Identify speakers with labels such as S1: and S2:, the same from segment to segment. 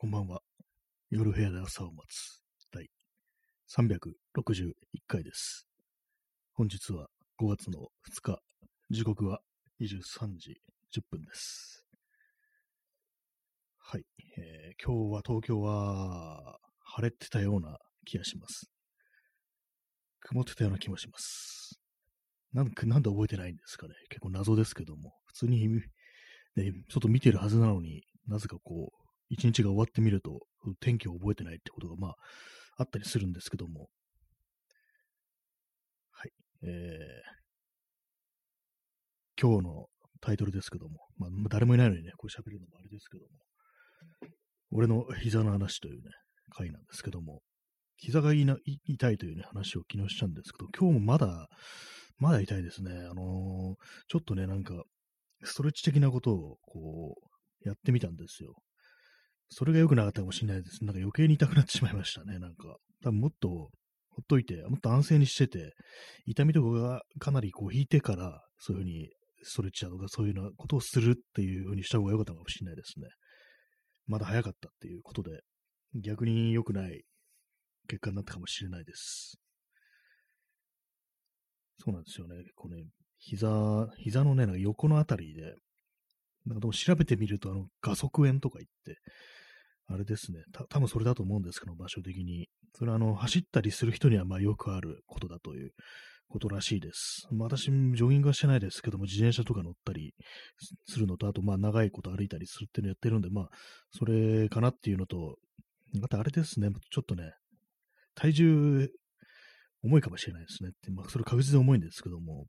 S1: こんばんは。夜部屋で朝を待つ第361回です。本日は5月の2日、時刻は23時10分です。はい、えー今日は東京は晴れてたような気がします。曇ってたような気もします。なんか、なんで覚えてないんですかね。結構謎ですけども、普通に、ね、外見てるはずなのになぜかこう、一日が終わってみると、天気を覚えてないってことが、まあ、あったりするんですけども。はい。えー、今日のタイトルですけども、まあ、誰もいないのにね、これ喋るのもあれですけども、俺の膝の話というね、回なんですけども、膝がいな痛いというね、話を昨日したんですけど、今日もまだ、まだ痛いですね。あのーちょっとね、なんか、ストレッチ的なことを、こう、やってみたんですよ。それが良くなかったかもしれないです。なんか余計に痛くなってしまいましたね。なんか、多分もっとほっといて、もっと安静にしてて、痛みとかがかなりこう引いてから、そういうふうにストレッチだとかそういうようなことをするっていうふうにした方が良かったかもしれないですね。まだ早かったっていうことで、逆に良くない結果になったかもしれないです。そうなんですよね。結構ね、膝、膝のね、横のあたりで、なんかでも調べてみると、あの、画側炎とか言って、あれですね、た多分それだと思うんですけど、場所的に。それはあの、走ったりする人にはまあよくあることだということらしいです。まあ私、ジョギングはしてないですけども、自転車とか乗ったりするのと、あとまあ長いこと歩いたりするっていうのやってるんで、まあ、それかなっていうのと、またあれですね、ちょっとね、体重、重いかもしれないですねって、まあそれ確実に重いんですけども、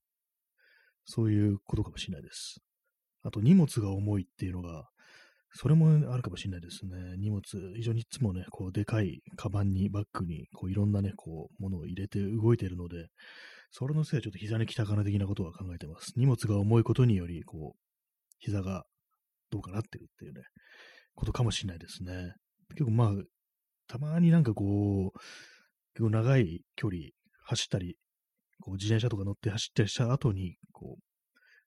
S1: そういうことかもしれないです。あと荷物が重いっていうのが、それもあるかもしれないですね。荷物、非常にいつもね、こう、でかいカバンに、バッグに、こう、いろんなね、こう、ものを入れて動いているので、それのせいでちょっと膝に来たかな的なことは考えてます。荷物が重いことにより、こう、膝がどうかなってるっていうね、ことかもしれないですね。結構まあ、たまになんかこう、結構長い距離走ったり、こう自転車とか乗って走ったりした後に、こう、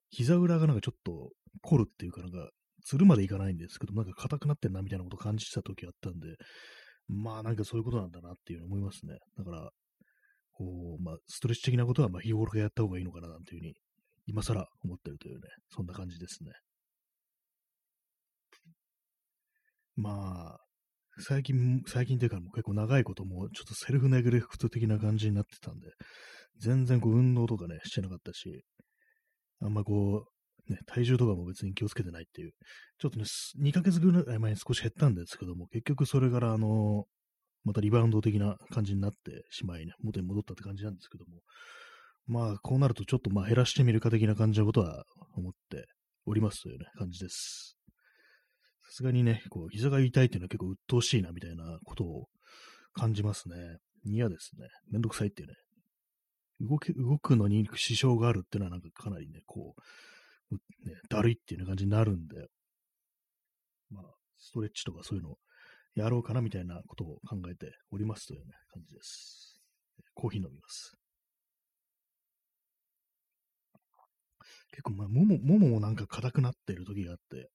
S1: 膝裏がなんかちょっと凝るっていうかなんか、つるまでいかないんですけど、なんか硬くなってんなみたいなこと感じてた時あったんで、まあなんかそういうことなんだなっていうの思いますね。だから、こう、まあストレッチ的なことはまあ日頃からやった方がいいのかななんていうふうに、今更思ってるというね、そんな感じですね。まあ、最近、最近というかもう結構長いこともちょっとセルフネグレクト的な感じになってたんで、全然こう運動とかね、してなかったし、あんまこう、ね、体重とかも別に気をつけてないっていう、ちょっとね、2ヶ月ぐらい前に少し減ったんですけども、結局それからあの、またリバウンド的な感じになってしまいね、元に戻ったって感じなんですけども、まあ、こうなるとちょっとまあ減らしてみるか的な感じのことは思っておりますというね、感じです。さすがにね、こう、膝が痛いっていうのは結構鬱陶しいなみたいなことを感じますね。嫌ですね。めんどくさいっていうね。動け、動くのに支障があるっていうのはなんかかなりね、こ、うね、だるいっていうような感じになるんで、まあ、ストレッチとかそういうのやろうかなみたいなことを考えておりますというね、感じです。コーヒー飲みます。結構、まあ、もも、もももなんか硬くなってる時があって、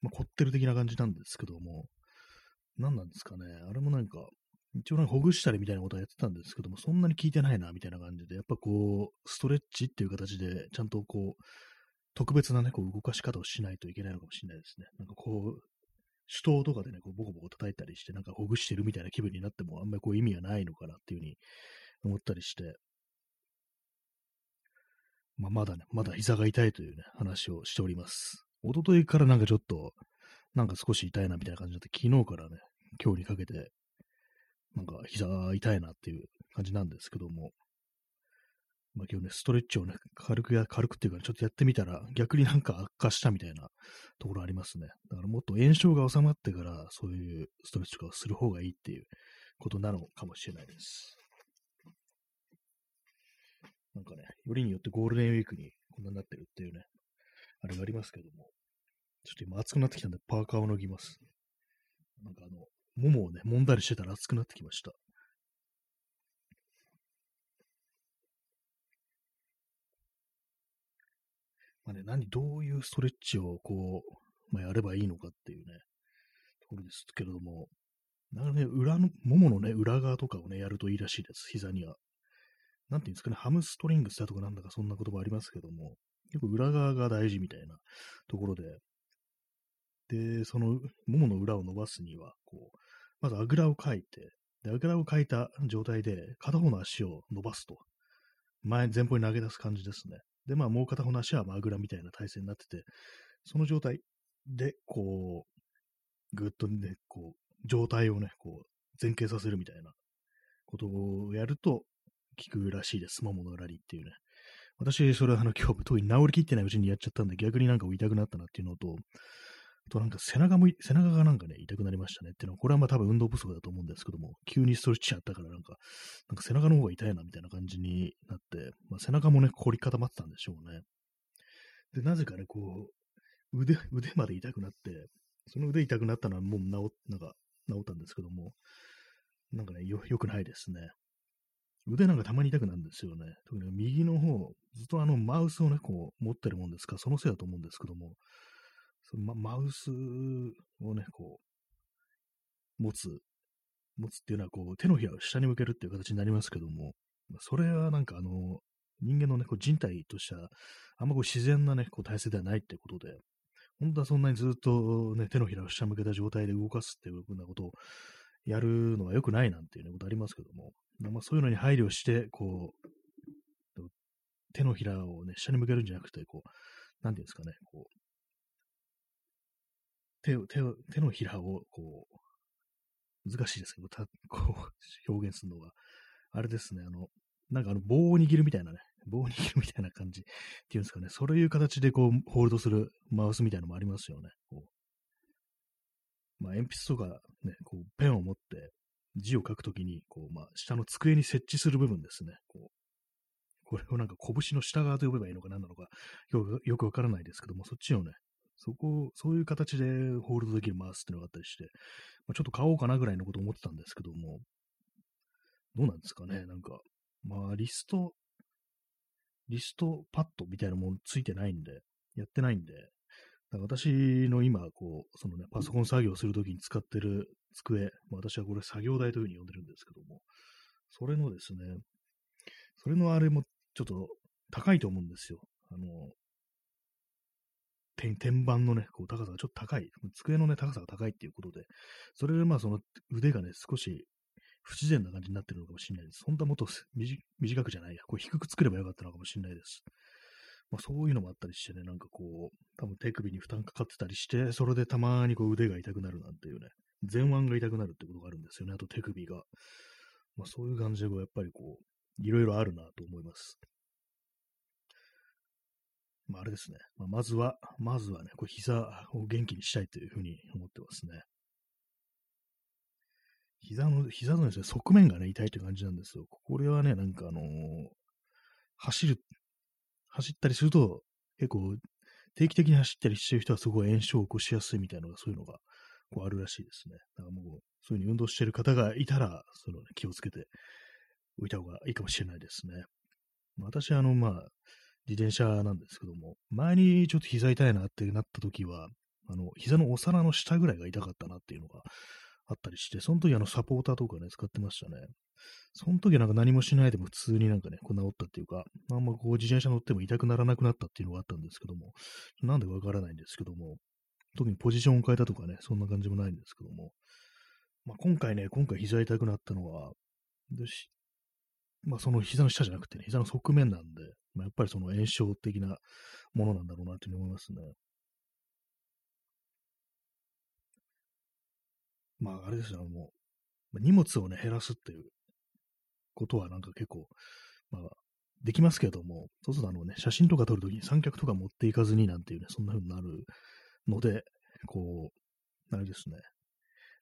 S1: まあ、凝ってる的な感じなんですけども、何なんですかね。あれもなんか、一応なんかほぐしたりみたいなことはやってたんですけども、そんなに効いてないな、みたいな感じで、やっぱこう、ストレッチっていう形で、ちゃんとこう、特別なね、こう動かし方をしないといけないのかもしれないですね。なんかこう、手刀とかでね、こうボコボコ叩いたりして、なんかほぐしてるみたいな気分になっても、あんまりこう意味がないのかなっていうふうに思ったりして、まあ、まだね、まだ膝が痛いというね、話をしております。一昨日からなんかちょっと、なんか少し痛いなみたいな感じになって、昨日からね、今日にかけて、なんか膝痛いなっていう感じなんですけども、まあ今日ね、ストレッチをね、軽くや、軽くっていうか、ちょっとやってみたら、逆になんか悪化したみたいなところありますね。だからもっと炎症が収まってから、そういうストレッチとかをする方がいいっていうことなのかもしれないです。なんかね、よりによってゴールデンウィークにこんなになってるっていうね、あれがありますけども、ちょっと今暑くなってきたんでパーカーを脱ぎます。なんかあの、ももをね、揉んだりしてたら暑くなってきました。まあね、何、どういうストレッチをこう、まあ、やればいいのかっていうね、ところですけれども、なんかね、裏の、もものね、裏側とかをね、やるといいらしいです、膝には。なんていうんですかね、ハムストリングスだとかなんだかそんな言葉ありますけども、結構裏側が大事みたいなところで、で、その、ももの裏を伸ばすには、こう、まずあぐらをかいて、で、あぐらをかいた状態で、片方の足を伸ばすと。前、前方に投げ出す感じですね。で、まあ、もう片方の足はあぐらみたいな体勢になってて、その状態で、こう、ぐっとね、こう、状態をね、こう、前傾させるみたいなことをやると、効くらしいです。もものラリーっていうね。私、それはあの、今日、特に治りきってないうちにやっちゃったんで、逆になんか痛くなったなっていうのと、となんか背中も、背中がなんかね、痛くなりましたねっていうのは、これはまあ多分運動不足だと思うんですけども、急にストレッチやったからなんか、なんか背中の方が痛いなみたいな感じになって、まあ、背中もね、凝り固まってたんでしょうね。で、なぜかね、こう、腕、腕まで痛くなって、その腕痛くなったのはもう治、なんか治ったんですけども、なんかね、よ、良くないですね。腕なんかたまに痛くなるんですよね。特に右の方、ずっとあのマウスをね、こう持ってるもんですから、そのせいだと思うんですけども、そのマウスをね、こう、持つ、持つっていうのは、こう、手のひらを下に向けるっていう形になりますけども、それはなんかあの、人間のね、こう人体としては、あんまこう自然なね、こう体勢ではないってことで、本当はそんなにずっとね、手のひらを下向けた状態で動かすっていうようなことをやるのは良くないなんていう、ね、ことありますけども、まあ、そういうのに配慮して、こう、手のひらをね、下に向けるんじゃなくて、こう、なんていうんですかね、こう、手を、手を、手のひらを、こう、難しいですけど、た こう、表現するのが、あれですね、あの、なんかあの、棒を握るみたいなね、棒を握るみたいな感じっていうんですかね、そういう形でこう、ホールドするマウスみたいなのもありますよね。こうまあ、鉛筆とかね、こう、ペンを持って字を書くときに、こう、まあ、下の机に設置する部分ですね。こう、これをなんか拳の下側と呼べばいいのか何なのかよく、よくわからないですけども、そっちをね、そこ、そういう形でホールドできるマウスっていうのがあったりして、まあ、ちょっと買おうかなぐらいのこと思ってたんですけども、どうなんですかね？なんか、まあ、リスト、リストパッドみたいなものついてないんで、やってないんで、私の今、こう、そのね、パソコン作業するときに使ってる机、まあ、私はこれ作業台というふうに呼んでるんですけども、それのですね、それのあれもちょっと高いと思うんですよ。あの、天板のね、こう高さがちょっと高い。机のね、高さが高いっていうことで、それでまあその腕がね、少し不自然な感じになってるのかもしれないです。本当はもっと短くじゃないや。こう低く作ればよかったのかもしれないです。まあそういうのもあったりしてね、なんかこう、多分手首に負担かかってたりして、それでたまにこう腕が痛くなるなんていうね、前腕が痛くなるってことがあるんですよね。あと手首が。まあそういう感じで、やっぱりこう、いろいろあるなと思います。まあ、あれですね。まあ、まずは、まずはね、こう膝を元気にしたいというふうに思ってますね。膝の、膝のですね、側面がね、痛いという感じなんですよ。これはね、なんかあのー、走る、走ったりすると、結構、定期的に走ったりしてる人はすごい炎症を起こしやすいみたいなのが、そういうのが、こうあるらしいですね。だからもう、そういうふうに運動してる方がいたら、その、ね、気をつけておいた方がいいかもしれないですね。私、あの、まあ、自転車なんですけども、前にちょっと膝痛いなってなった時は、あの、膝のお皿の下ぐらいが痛かったなっていうのがあったりして、その時あのサポーターとかね、使ってましたね。その時なんか何もしないでも普通になんかね、こう治ったっていうか、あんまこう自転車乗っても痛くならなくなったっていうのがあったんですけども、なんでわからないんですけども、特にポジションを変えたとかね、そんな感じもないんですけども、まあ、今回ね、今回膝痛くなったのは、でまあ、その膝の下じゃなくてね、膝の側面なんで、まあ、やっぱりその炎症的なものなんだろうなというふうに思いますね。まあ、あれですよ、もう、荷物をね、減らすっていうことはなんか結構、まあ、できますけども、そうするとあのね、写真とか撮るときに三脚とか持っていかずになんていうね、そんな風になるので、こう、あれですね、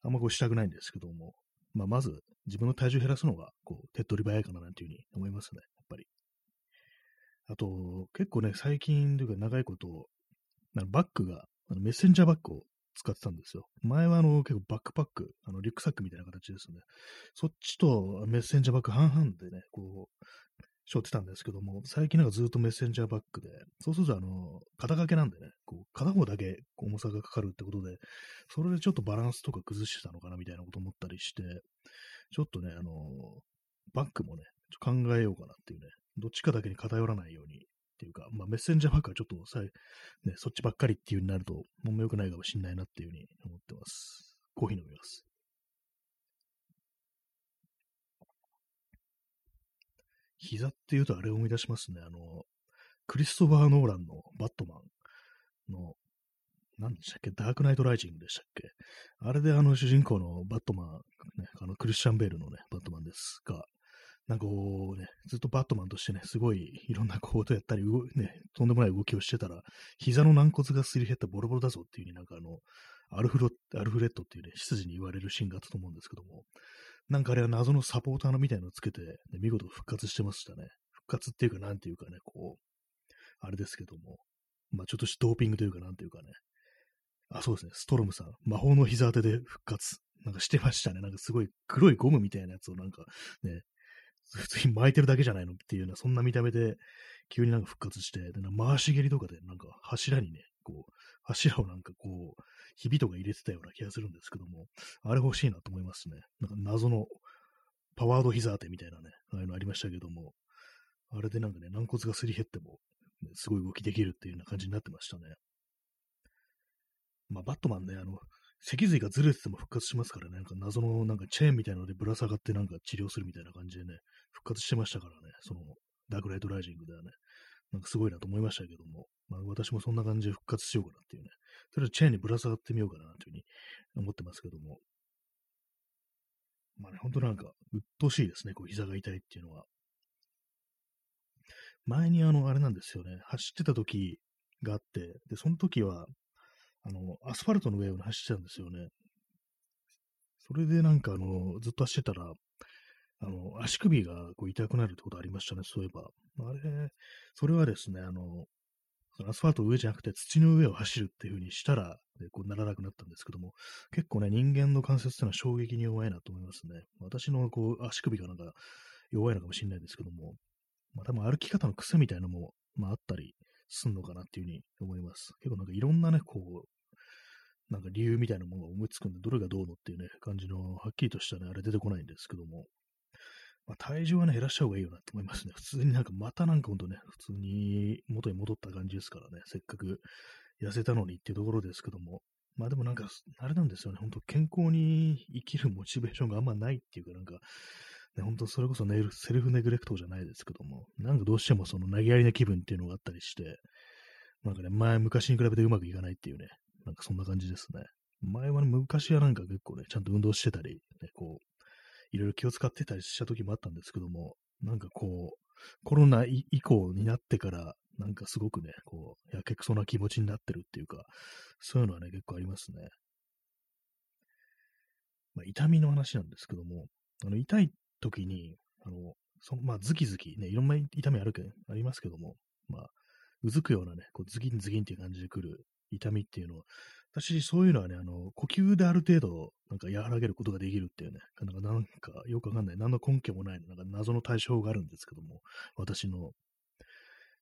S1: あんまこうしたくないんですけども、まあ、まず自分の体重減らすのが、こう、手っ取り早いかななんていうふうに思いますね、あと、結構ね、最近というか長いこと、バッグが、あのメッセンジャーバッグを使ってたんですよ。前はあの結構バックパック、あのリュックサックみたいな形ですね。そっちとメッセンジャーバッグ半々でね、こう、背負ってたんですけども、最近なんかずっとメッセンジャーバッグで、そうするとあの、肩掛けなんでね、こう、片方だけ重さがかかるってことで、それでちょっとバランスとか崩してたのかなみたいなこと思ったりして、ちょっとね、あの、バッグもね、考えようかなっていうね、どっちかだけに偏らないようにっていうか、まあ、メッセンジャーバッグはちょっとさ、ね、そっちばっかりっていうになると、もんも良くないかもしんないなっていう風に思ってます。コーヒー飲みます。膝っていうとあれを思い出しますね。あの、クリストファー・ノーランのバットマンの、何でしたっけ？ダークナイト・ライジングでしたっけ？あれであの主人公のバットマン、ね、あのクリスチャン・ベールのね、バットマンですが、なんかこうね、ずっとバットマンとしてね、すごいいろんなことやったり、ね、とんでもない動きをしてたら、膝の軟骨がすり減ったボロボロだぞっていう風になんかあの、アルフロアルフレッドっていうね、執事に言われるシーンがあったと思うんですけども、なんかあれは謎のサポーターのみたいなのをつけて、ね、見事復活してましたね。復活っていうか、なんていうかね、こう、あれですけども、まあちょっとしドーピングというか、なんていうかね、あ、そうですね、ストロムさん、魔法の膝当てで復活、なんかしてましたね。なんかすごい黒いゴムみたいなやつをなんかね、普通に巻いてるだけじゃないのっていうような、そんな見た目で、急になんか復活して、で回し蹴りとかで、なんか柱にね、こう、柱をなんかこう、ひびとか入れてたような気がするんですけども、あれ欲しいなと思いますね。なんか謎のパワード膝当てみたいなね、ああいうのありましたけども、あれでなんかね、軟骨がすり減っても、ね、すごい動きできるっていうような感じになってましたね。まあ、バットマンね、あの、脊髄がずれてても復活しますからね、なんか謎のなんかチェーンみたいなのでぶら下がってなんか治療するみたいな感じでね、復活してましたからね、そのダークライトライジングではね、なんかすごいなと思いましたけども、まあ私もそんな感じで復活しようかなっていうね、とりあえずチェーンにぶら下がってみようかなというふうに思ってますけども、まあね、ほんとなんか、鬱陶しいですね、こう膝が痛いっていうのは。前にあの、あれなんですよね、走ってた時があって、で、その時は、あの、アスファルトの上を走ってたんですよね。それでなんかあの、ずっと走ってたら、あの、足首がこう痛くなるってことありましたね、そういえば。あれ、それはですね、あの、そのアスファルト上じゃなくて土の上を走るっていう風にしたら、ね、こうならなくなったんですけども、結構ね、人間の関節っていうのは衝撃に弱いなと思いますね。私のこう足首がなんか弱いのかもしれないですけども、まあ多分歩き方の癖みたいなのも、まああったりすんのかなっていう風に思います。結構なんかいろんなね、こう、なんか理由みたいなものが思いつくんで、どれがどうのっていうね、感じの、はっきりとしたね、あれ出てこないんですけども、まあ、体重はね、減らした方がいいよなと思いますね。普通になんか、またなんかほんとね、普通に元に戻った感じですからね、せっかく痩せたのにっていうところですけども、まあでもなんか、あれなんですよね、本当健康に生きるモチベーションがあんまないっていうか、なんか、ね、本当それこそネセルフネグレクトじゃないですけども、なんかどうしてもその投げやりな気分っていうのがあったりして、なんかね、前、昔に比べてうまくいかないっていうね、なんかそんな感じですね。前はね、昔はなんか結構ね、ちゃんと運動してたり、ね、こ、いろいろ気を使ってたりした時もあったんですけども、なんかこう、コロナ以降になってから、なんかすごくね、こう、やけくそな気持ちになってるっていうか、そういうのはね、結構ありますね。まあ、痛みの話なんですけども、あの、痛い時に、あの、そ、まあ、ズキズキ、ね、いろんな痛みあるけ、ありますけども、まあ、うずくようなね、こうズキンズキンっていう感じで来る痛みっていうのを、私、そういうのはね、あの、呼吸である程度、なんか和らげることができるっていうね、なんか、なんかよくわかんない、何の根拠もない、なんか謎の対処法があるんですけども、私の、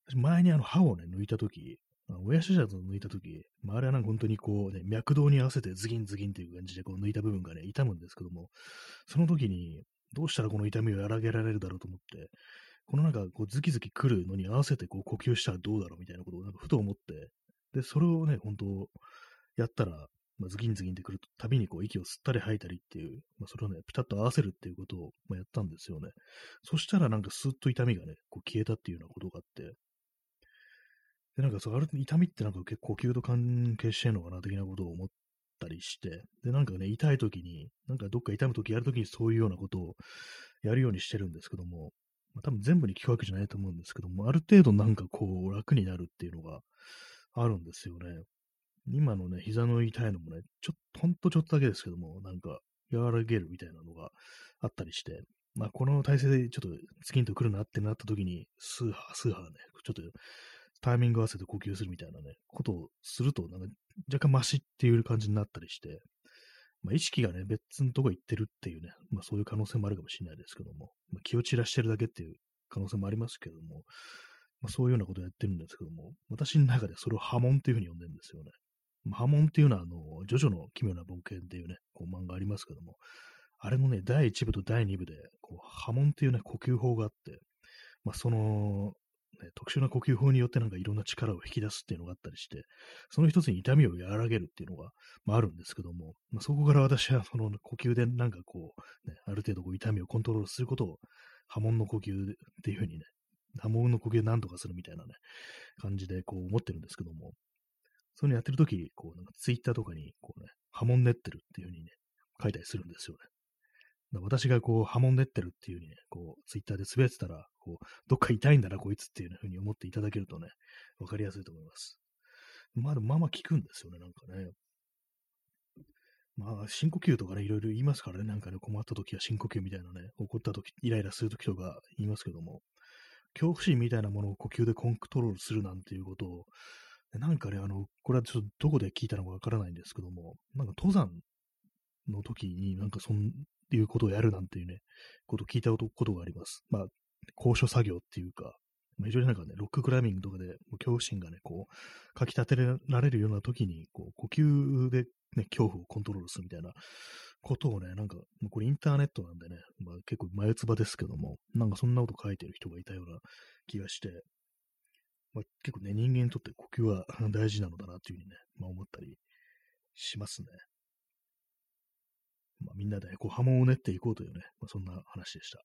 S1: 私前にあの歯をね、抜いたとき、親知らずを抜いたとき、まあ、あれはなんか本当にこうね、脈動に合わせてズギンズギンっていう感じでこう抜いた部分がね、痛むんですけども、その時に、どうしたらこの痛みを和らげられるだろうと思って、このなんかこうズキズキ来るのに合わせてこう呼吸したらどうだろうみたいなことをなんかふと思って、で、それをね、本当やったら、まあ、ズキンズキンってくるたびにこう息を吸ったり吐いたりっていう、まあ、それをね、ピタッと合わせるっていうことを、まあ、やったんですよね。そしたらなんかスーッと痛みがね、こう消えたっていうようなことがあって、で、なんかそう、ある痛みってなんか結構呼吸と関係してんのかな的なことを思ったりして、で、なんかね、痛い時に、なんかどっか痛む時やる時にそういうようなことをやるようにしてるんですけども、まあ、多分全部に効くわけじゃないと思うんですけども、ある程度なんかこう楽になるっていうのがあるんですよね。今のね、膝の痛いのもね、ちょっと、ほんとちょっとだけですけども、なんか、和らげるみたいなのがあったりして、まあ、この体勢でちょっとスキンと来るなってなった時に、スーハー、スーハーね、ちょっとタイミング合わせて呼吸するみたいなね、ことをすると、なんか若干マシっていう感じになったりして、まあ、意識がね、別のとこ行ってるっていうね、まあそういう可能性もあるかもしれないですけども、まあ、気を散らしてるだけっていう可能性もありますけども、まあ、そういうようなことをやってるんですけども、私の中でそれを波紋っていうふうに呼んでるんですよね。波紋っていうのは、あの、ジョジョの奇妙な冒険っていうね、こう漫画ありますけども、あれのね、第1部と第2部で、こう、波紋っていうね、呼吸法があって、まあ、その、ね、特殊な呼吸法によってなんかいろんな力を引き出すっていうのがあったりして、その一つに痛みを和らげるっていうのが、まあ、あるんですけども、まあ、そこから私はその呼吸でなんかこう、ね、ある程度こう痛みをコントロールすることを波紋の呼吸っていうふうにね、波紋の呼吸で何とかするみたいなね、感じでこう思ってるんですけども、そういうのやってるとき、こう、なんかツイッターとかに、こうね、波紋練ってるっていうふうにね、書いたりするんですよね。私がこう波紋練ってるっていう風にね、こう、ツイッターでつぶやいてたら、こう、どっか痛いんだな、こいつっていう風に思っていただけるとね、わかりやすいと思います。まあまあまあ効くんですよね、なんかね。まあ、深呼吸とかね、いろいろ言いますからね、なんかね、困った時は深呼吸みたいなね、怒った時、イライラする時とか言いますけども、恐怖心みたいなものを呼吸でコントロールするなんていうことを、なんかね、あの、これはちょっとどこで聞いたのかわからないんですけども、なんか登山の時になんかそんいうことをやるなんていうね、ことを聞いたことがあります。まあ、高所作業っていうか、非常になんかね、ロッククライミングとかで恐怖心がね、こう、かき立てられるような時に、こう、呼吸でね、恐怖をコントロールするみたいなことをね、なんか、これインターネットなんでね、まあ、結構前つばですけども、なんかそんなこと書いてる人がいたような気がして、まあ、結構ね、人間にとって呼吸は大事なのだなというふうにね、まあ思ったりしますね。まあ、みんなで、ね、こう波紋を練っていこうというね、まあ、そんな話でした。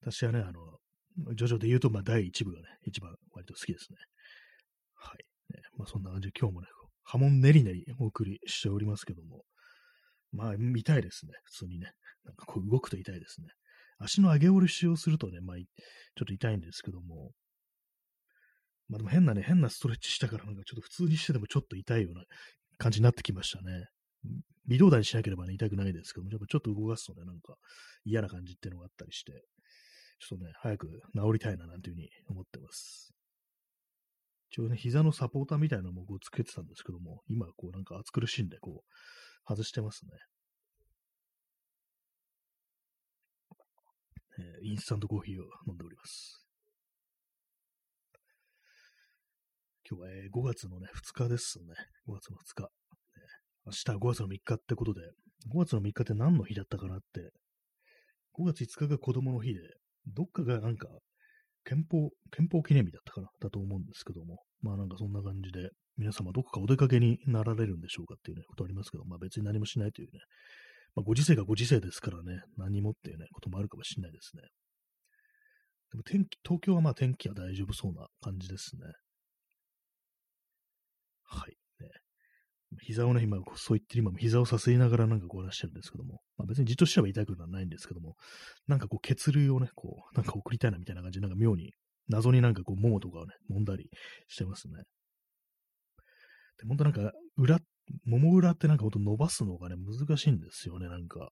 S1: 私はね、あの、ジョジョで言うと、まあ、第1部がね、一番割と好きですね。はい。ね、まあ、そんな感じで今日もね、波紋練り練りお送りしておりますけども、まあ、見たいですね。普通にね。なんかこう動くと痛いですね。足の上げ下ろしをするとね、まあ、ちょっと痛いんですけども、まあでも変なね、変なストレッチしたからなんかちょっと普通にしててもちょっと痛いような感じになってきましたね。微動だにしなければね、痛くないですけども、やっぱちょっと動かすとね、なんか嫌な感じっていうのがあったりして、ちょっとね、早く治りたいななんていうふうに思ってます。一応ね、膝のサポーターみたいなのもこうつけてたんですけども、今こうなんか暑苦しいんで、こう、外してますね。えー、インスタントコーヒーを飲んでおります。今日は、えー、5月のね、2日ですね。5月の2日。明日は5月の3日ってことで、5月の3日って何の日だったかなって、5月5日が子供の日で、どっかがなんか、憲法、憲法記念日だったかなだと思うんですけども、まあなんかそんな感じで、皆様どこかお出かけになられるんでしょうかっていうね、ことありますけど、まあ別に何もしないというね、まあご時世がご時世ですからね、何もっていうね、こともあるかもしれないですね。でも天気、東京はまあ天気は大丈夫そうな感じですね。はい。ね膝をね、今、そう言ってる今も膝をさすいながらなんかこう出してるんですけども、まあ別にじっとしては痛くはないんですけども、なんかこう血流をね、こう、なんか送りたいなみたいな感じで、なんか妙に、謎になんかこう、ももとかをね、揉んだりしてますね。で、ほんとなんか、裏、もも裏ってなんかほんと伸ばすのがね、難しいんですよね、なんか。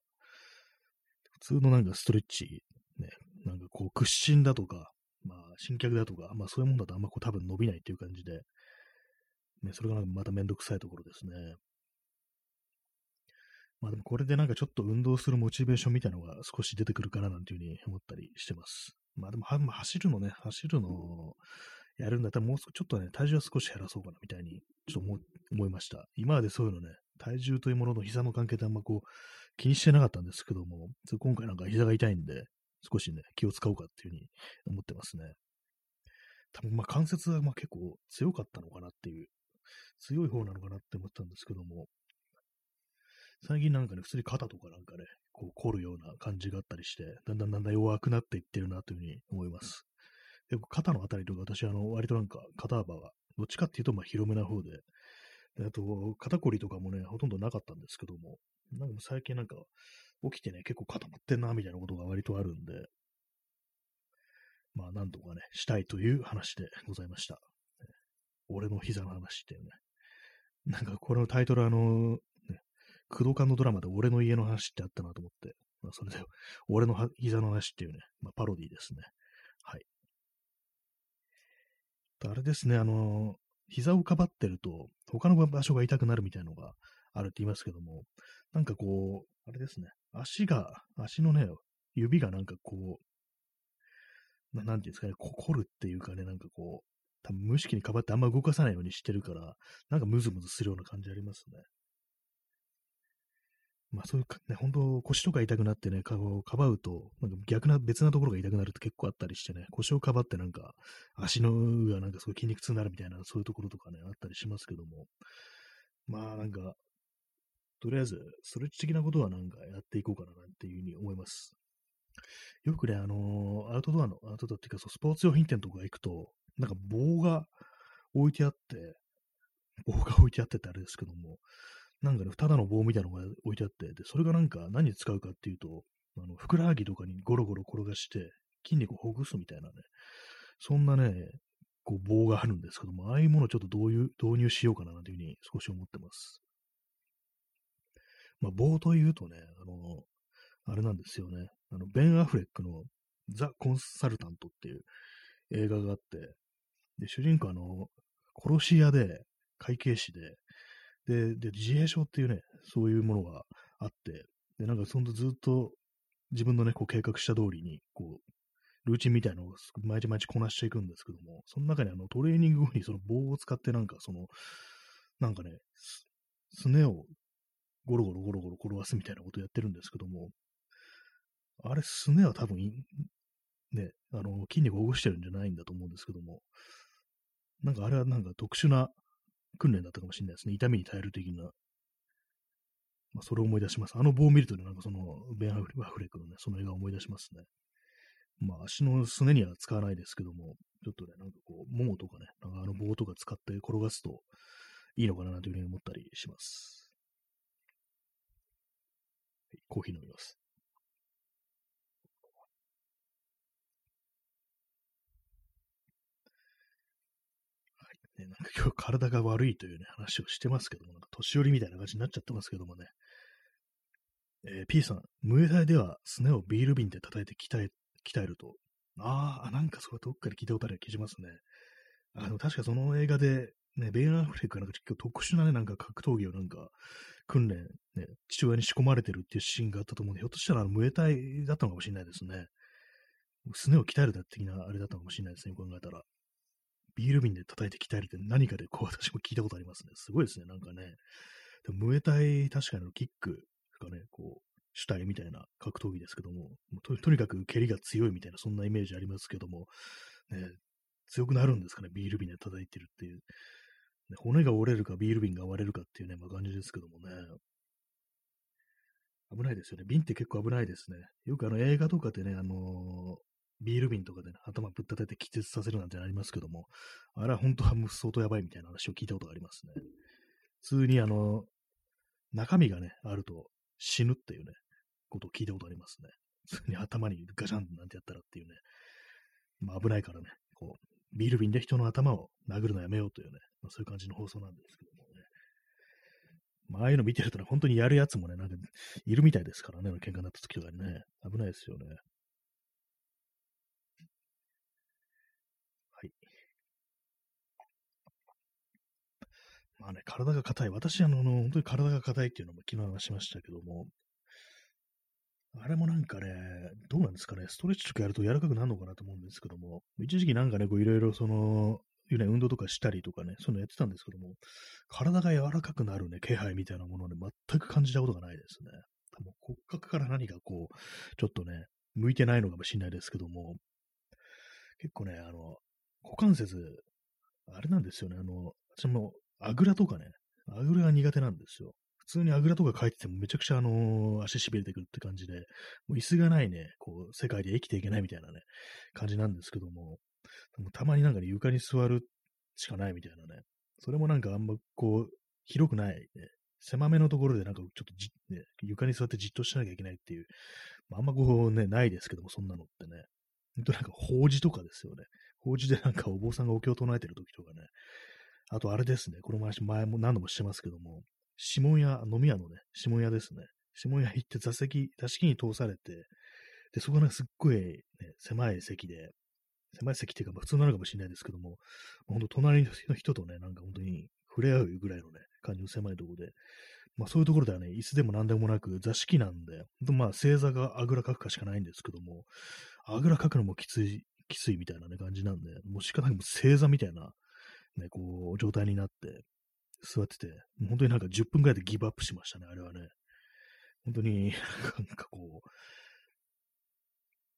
S1: 普通のなんかストレッチ、ね、なんかこう、屈伸だとか、まあ、新脚だとか、まあそういうもんだとあんまこう多分伸びないっていう感じで、ね、それがなんかまためんどくさいところですね。まあでもこれでなんかちょっと運動するモチベーションみたいなのが少し出てくるかななんていうふうに思ったりしてます。まあでも走るのね、走るのやるんだったらもうちょっとね、体重は少し減らそうかなみたいにちょっと思いました。今までそういうのね、体重というものの膝の関係であんまこう気にしてなかったんですけども、今回なんか膝が痛いんで、少しね、気を使おうかっていうふうに思ってますね。多分まあ関節はまあ結構強かったのかなっていう強い方なのかなって思ったんですけども、最近なんかね、普通に肩とかなんかね、こう凝るような感じがあったりして、だんだんだんだん弱くなっていってるなというふうに思います。で肩のあたりとか私、あの、割となんか肩幅が、どっちかっていうとまあ広めな方で、であと、肩こりとかもね、ほとんどなかったんですけども、なんか最近なんか起きてね、結構固まってんな、みたいなことが割とあるんで、まあ、なんとかね、したいという話でございました。俺の膝の話っていうね。なんかこのタイトルあの、ね、工藤館のドラマで俺の家の話ってあったなと思って、まあそれで、俺の膝の話っていうね、まあパロディですね。はい。あれですね、あの、膝をかばってると、他の場所が痛くなるみたいなのがあるって言いますけども、なんかこう、あれですね、足が、足のね、指がなんかこう、ななんていうんですかね、こ凝るっていうかね、なんかこう、多分無意識にかばってあんま動かさないようにしてるから、なんかムズムズするような感じありますね。まあそういうか、ね、本当腰とか痛くなってね、かかばうと、なんか逆な別なところが痛くなるって結構あったりしてね、腰をかばってなんか、足の上がなんかすごい筋肉痛になるみたいな、そういうところとかね、あったりしますけども、まあなんか、とりあえず、ストレッチ的なことはなんかやっていこうかななんていうふうに思います。よくね、あのー、アウトドアの、アウトドアっていうか、そうスポーツ用品店とか行くと、なんか棒が置いてあって、棒が置いてあってってあれですけども、なんかね、ただの棒みたいなのが置いてあって、で、それがなんか何に使うかっていうと、あの、ふくらはぎとかにゴロゴロ転がして筋肉をほぐすみたいなね、そんなね、こう棒があるんですけども、ああいうものをちょっとどういう、導入しようかななんていうふうに少し思ってます。まあ、棒というとね、あの、あれなんですよね。あの、ベン・アフレックのザ・コンサルタントっていう映画があって、で、主人公あの、殺し屋で、会計士で、で、で、自閉症っていうね、そういうものがあって、で、なんかそんなずっと自分のね、こう計画した通りに、こう、ルーチンみたいなのを毎日毎日こなしていくんですけども、その中にあのトレーニング後にその棒を使ってなんかその、なんかね、すねをゴロゴロゴロゴロ転がすみたいなことをやってるんですけども、あれ、すねは多分、ね、あの、筋肉をほぐしてるんじゃないんだと思うんですけども、なんかあれはなんか特殊な訓練だったかもしれないですね。痛みに耐える的な。まあ、それを思い出します。あの棒を見るとね、なんかその、ベン・アフレックのね、その映画を思い出しますね。まあ、足のすねには使わないですけども、ちょっとね、なんかこう、ももとかね、なんかあの棒とか使って転がすといいのかなというふうに思ったりします。コーヒー飲みます。ね、なんか今日体が悪いというね、話をしてますけども、なんか年寄りみたいな感じになっちゃってますけどもね。えー、P さん、ムエタイではすねをビール瓶で叩いて鍛え、鍛えると。ああ、なんかそれどっかで聞いたことある気がしますね。あの、確かその映画で、ね、ベン・アフレックがなんか結構特殊なね、なんか格闘技をなんか訓練、ね、父親に仕込まれてるっていうシーンがあったと思うんで、ひょっとしたらあの、ムエタイだったのかもしれないですね。すねを鍛えるだ的なあれだったのかもしれないですね、考えたら。ビール瓶で叩いて鍛えるって何かでこう私も聞いたことありますね。すごいですね、なんかね。でもムエタイ、確かにキックがね、こう、主体みたいな格闘技ですけども、ととにかく蹴りが強いみたいな、そんなイメージありますけども、ね、強くなるんですかね、ビール瓶で叩いてるっていう。ね、骨が折れるかビール瓶が割れるかっていうね、まあ、感じですけどもね。危ないですよね。瓶って結構危ないですね。よくあの映画とかでね、あの、ビール瓶とかで、ね、頭ぶったてて気絶させるなんてありますけども、あれは本当は相当やばいみたいな話を聞いたことがありますね。普通にあの、中身がね、あると死ぬっていうね、ことを聞いたことありますね。普通に頭にガシャンなんてやったらっていうね、まあ危ないからね、こう、ビール瓶で人の頭を殴るのやめようというね、まあ、そういう感じの放送なんですけどもね。まあ、ああいうの見てるとね、本当にやるやつもね、なんかいるみたいですからね、喧嘩になった時とかにね、危ないですよね。まあね、体が硬い。私、あの、本当に体が硬いっていうのも昨日話しましたけども、あれもなんかね、どうなんですかね、ストレッチとかやると柔らかくなるのかなと思うんですけども、一時期なんかね、こういろいろその、ね、運動とかしたりとかね、そういうのやってたんですけども、体が柔らかくなるね、気配みたいなものをね、全く感じたことがないですね。多分骨格から何かこう、ちょっとね、向いてないのかもしれないですけども、結構ね、あの、股関節、あれなんですよね、あの、私もあぐらとかね、あぐらが苦手なんですよ。普通にあぐらとか書いててもめちゃくちゃあのー、足しびれてくるって感じで、もう椅子がないね、こう、世界で生きていけないみたいなね、感じなんですけども、もたまになんかね、床に座るしかないみたいなね、それもなんかあんまこう、広くない、ね、狭めのところでなんかちょっとじ、ね、床に座ってじっとしなきゃいけないっていう、まあ、あんまこうね、ないですけども、そんなのってね。ほんとなんか法事とかですよね。法事でなんかお坊さんがお経を唱えてる時とかね。あとあれですね、この話前も何度もしてますけども、指紋屋、飲み屋のね、指紋屋ですね。指紋屋行って座席、座敷に通されて、で、そこがすっごい、ね、狭い席で、狭い席っていうか、まあ、普通なのかもしれないですけども、本当隣の人とね、なんか本当に触れ合うぐらいのね、感じの狭いところで、まあそういうところではね、椅子でも何でもなく座敷なんで、まあ正座があぐらかくかしかないんですけども、あぐらかくのもきつい汽水みたいなね、感じなんで、もうしかなく正座みたいな、ね、こう、状態になって、座ってて、もう本当になんか10分くらいでギブアップしましたね、あれはね。本当に、なんかこ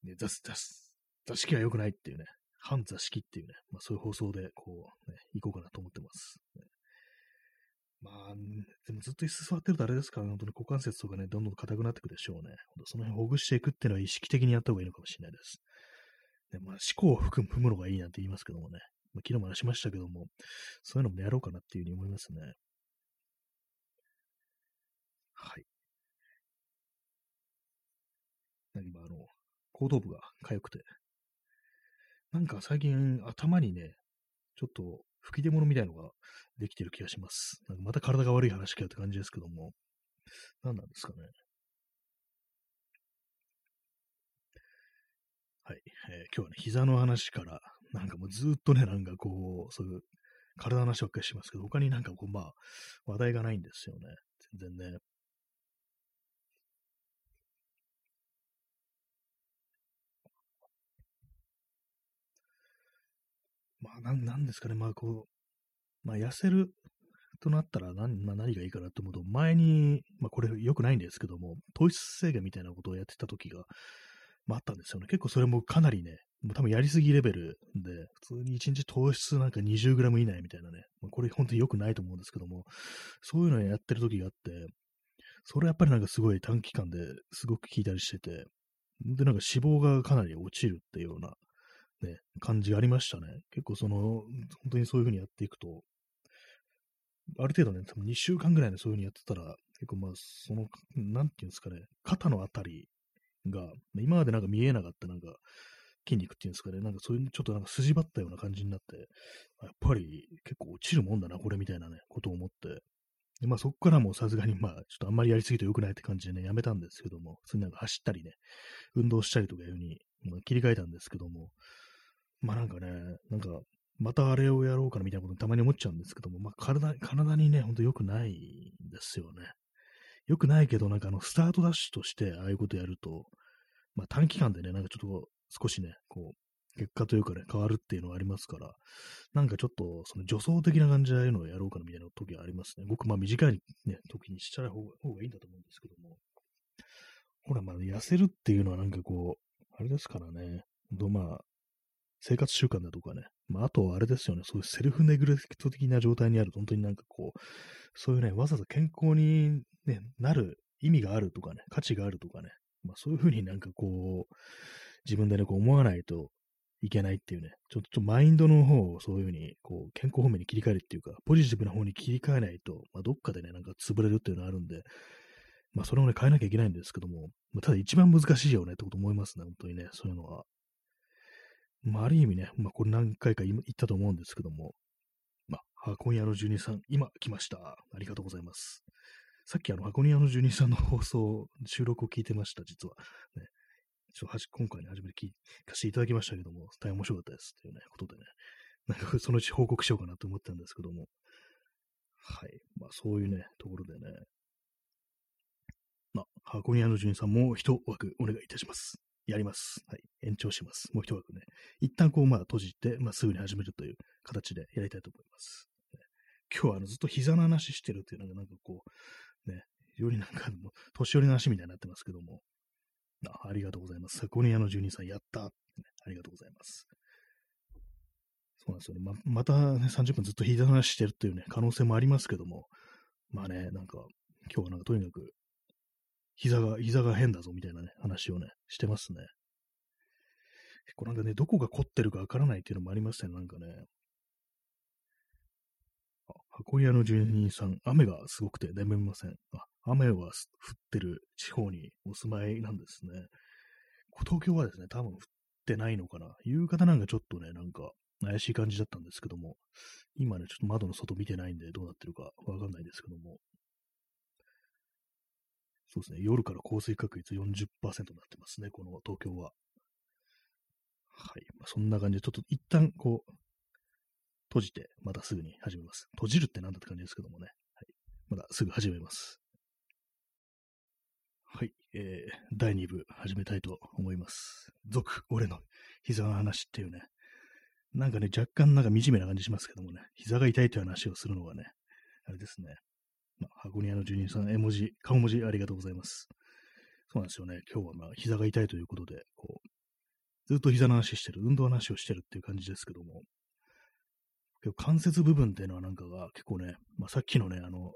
S1: う、ね、座座敷は良くないっていうね、反座敷っていうね、まあそういう放送で、こう、ね、行こうかなと思ってます。ね、まあ、でもずっと椅子座ってるとあれですから、本当に股関節とかね、どんどん硬くなってくでしょうね。その辺ほぐしていくっていうのは意識的にやった方がいいのかもしれないです。でまあ、思考を含むのがいいなんて言いますけどもね。まあ、昨日も話しましたけども、そういうのもやろうかなっていうふうに思いますね。はい。なんか今、あの、後頭部が痒くて、なんか最近頭にね、ちょっと吹き出物みたいのができてる気がします。なんかまた体が悪い話かよって感じですけども、何なんですかね。はい、えー、今日はね、膝の話から、なんかもうずっとね、なんかこう、そういう体の話ばっかりしますけど、他になんかこう、まあ、話題がないんですよね。全然ね。まあ、なん、なんですかね、まあ、こう、まあ、痩せるとなったら何,、まあ、何がいいかなと思うと、前に、まあ、これ良くないんですけども、糖質制限みたいなことをやってた時が、まあ、あったんですよね。結構それもかなりね、もう多分やりすぎレベルで、普通に1日糖質なんか 20g 以内みたいなね、まあ、これ本当に良くないと思うんですけども、そういうのをやってる時があって、それやっぱりなんかすごい短期間ですごく効いたりしてて、で、なんか脂肪がかなり落ちるっていうようなね、感じがありましたね。結構その、本当にそういう風にやっていくと、ある程度ね、多分2週間ぐらいでそういう風にやってたら、結構まあ、その、なんていうんですかね、肩のあたりが、今までなんか見えなかったなんか、筋肉っていうんですかね、なんかそういう、ちょっとなんか筋張ったような感じになって、やっぱり結構落ちるもんだな、これみたいなね、ことを思って、でまあそこからもさすがにまあ、ちょっとあんまりやりすぎると良くないって感じでね、やめたんですけども、普通になんか走ったりね、運動したりとかいう風に、まあ、切り替えたんですけども、まあなんかね、なんか、またあれをやろうかなみたいなことたまに思っちゃうんですけども、まあ体、体にね、ほんと良くないんですよね。良くないけど、なんかあの、スタートダッシュとしてああいうことやると、まあ短期間でね、なんかちょっと少しね、こう、結果というかね、変わるっていうのはありますから、なんかちょっと、その助走的な感じでああいうのをやろうかなみたいな時はありますね。僕、まあ短いね、時にしちゃう方がいいんだと思うんですけども。ほら、まあ、痩せるっていうのはなんかこう、あれですからね、どまあ、生活習慣だとかね、まあ、あとあれですよね、そういうセルフネグレクト的な状態にあると、本当になんかこう、そういうね、わざわざ健康に、ね、なる意味があるとかね、価値があるとかね、まあ、そういうふうになんかこう、自分でね、こう思わないといけないっていうね、ちょっとマインドの方をそういうふうに、こう、健康方面に切り替えるっていうか、ポジティブな方に切り替えないと、まあ、どっかでね、なんか潰れるっていうのがあるんで、まあ、それをね、変えなきゃいけないんですけども、まあ、ただ一番難しいよねってこと思いますね、本当にね、そういうのは。まあ、ある意味ね、まあ、これ何回か言ったと思うんですけども、まあ、箱庭の住人さん、今来ました。ありがとうございます。さっきあの、箱庭の住人さんの放送、収録を聞いてました、実は。ね、ちょっと今回ね、初めて聞かせていただきましたけども、大変面白かったです。というね、ことでね、なんかそのうち報告しようかなと思ったんですけども、はい。まあ、そういうね、ところでね、まあ、箱庭の住人さんも一枠お願いいたします。やります。はい。延長します。もう一枠ね。一旦こう、まあ、閉じて、まあ、すぐに始めるという形でやりたいと思います。今日はあのずっと膝の話してるっていうのが、なんかこう、ね、よりなんか、年寄りの話みたいになってますけども、あありがとうございます。サコニアの住人さん、やった、ね、ありがとうございます。そうなんですよね。ままたね、30分ずっと膝の話してるっていうね、可能性もありますけども、まあね、なんか、今日はなんかとにかく膝が、膝が変だぞみたいなね、話をね、してますね。結構なんかね、どこが凝ってるかわからないっていうのもありますね、なんかね。あ、箱屋の住人さん、雨がすごくて眠れません。あ、雨は降ってる地方にお住まいなんですね。東京はですね、多分降ってないのかな。夕方なんかちょっとね、なんか怪しい感じだったんですけども、今ね、ちょっと窓の外見てないんでどうなってるかわかんないですけども、そうですね、夜から降水確率40%になってますね、この東京は。はい。まあ、そんな感じで、ちょっと一旦こう、閉じて、またすぐに始めます。閉じるってなんだって感じですけどもね。はい。まだすぐ始めます。はい、えー、第2部始めたいと思います。続、俺の膝の話っていうね、なんかね、若干なんか惨めな感じしますけどもね、膝が痛いという話をするのがね、あれですね。まあ、箱庭の住人さん、絵文字、顔文字ありがとうございます。そうなんですよね。今日はまあ、膝が痛いということで、こう、ずっと膝の話してる、運動の話をしてるっていう感じですけども、関節部分っていうのはなんかが結構ね、まあ、さっきのね、あの、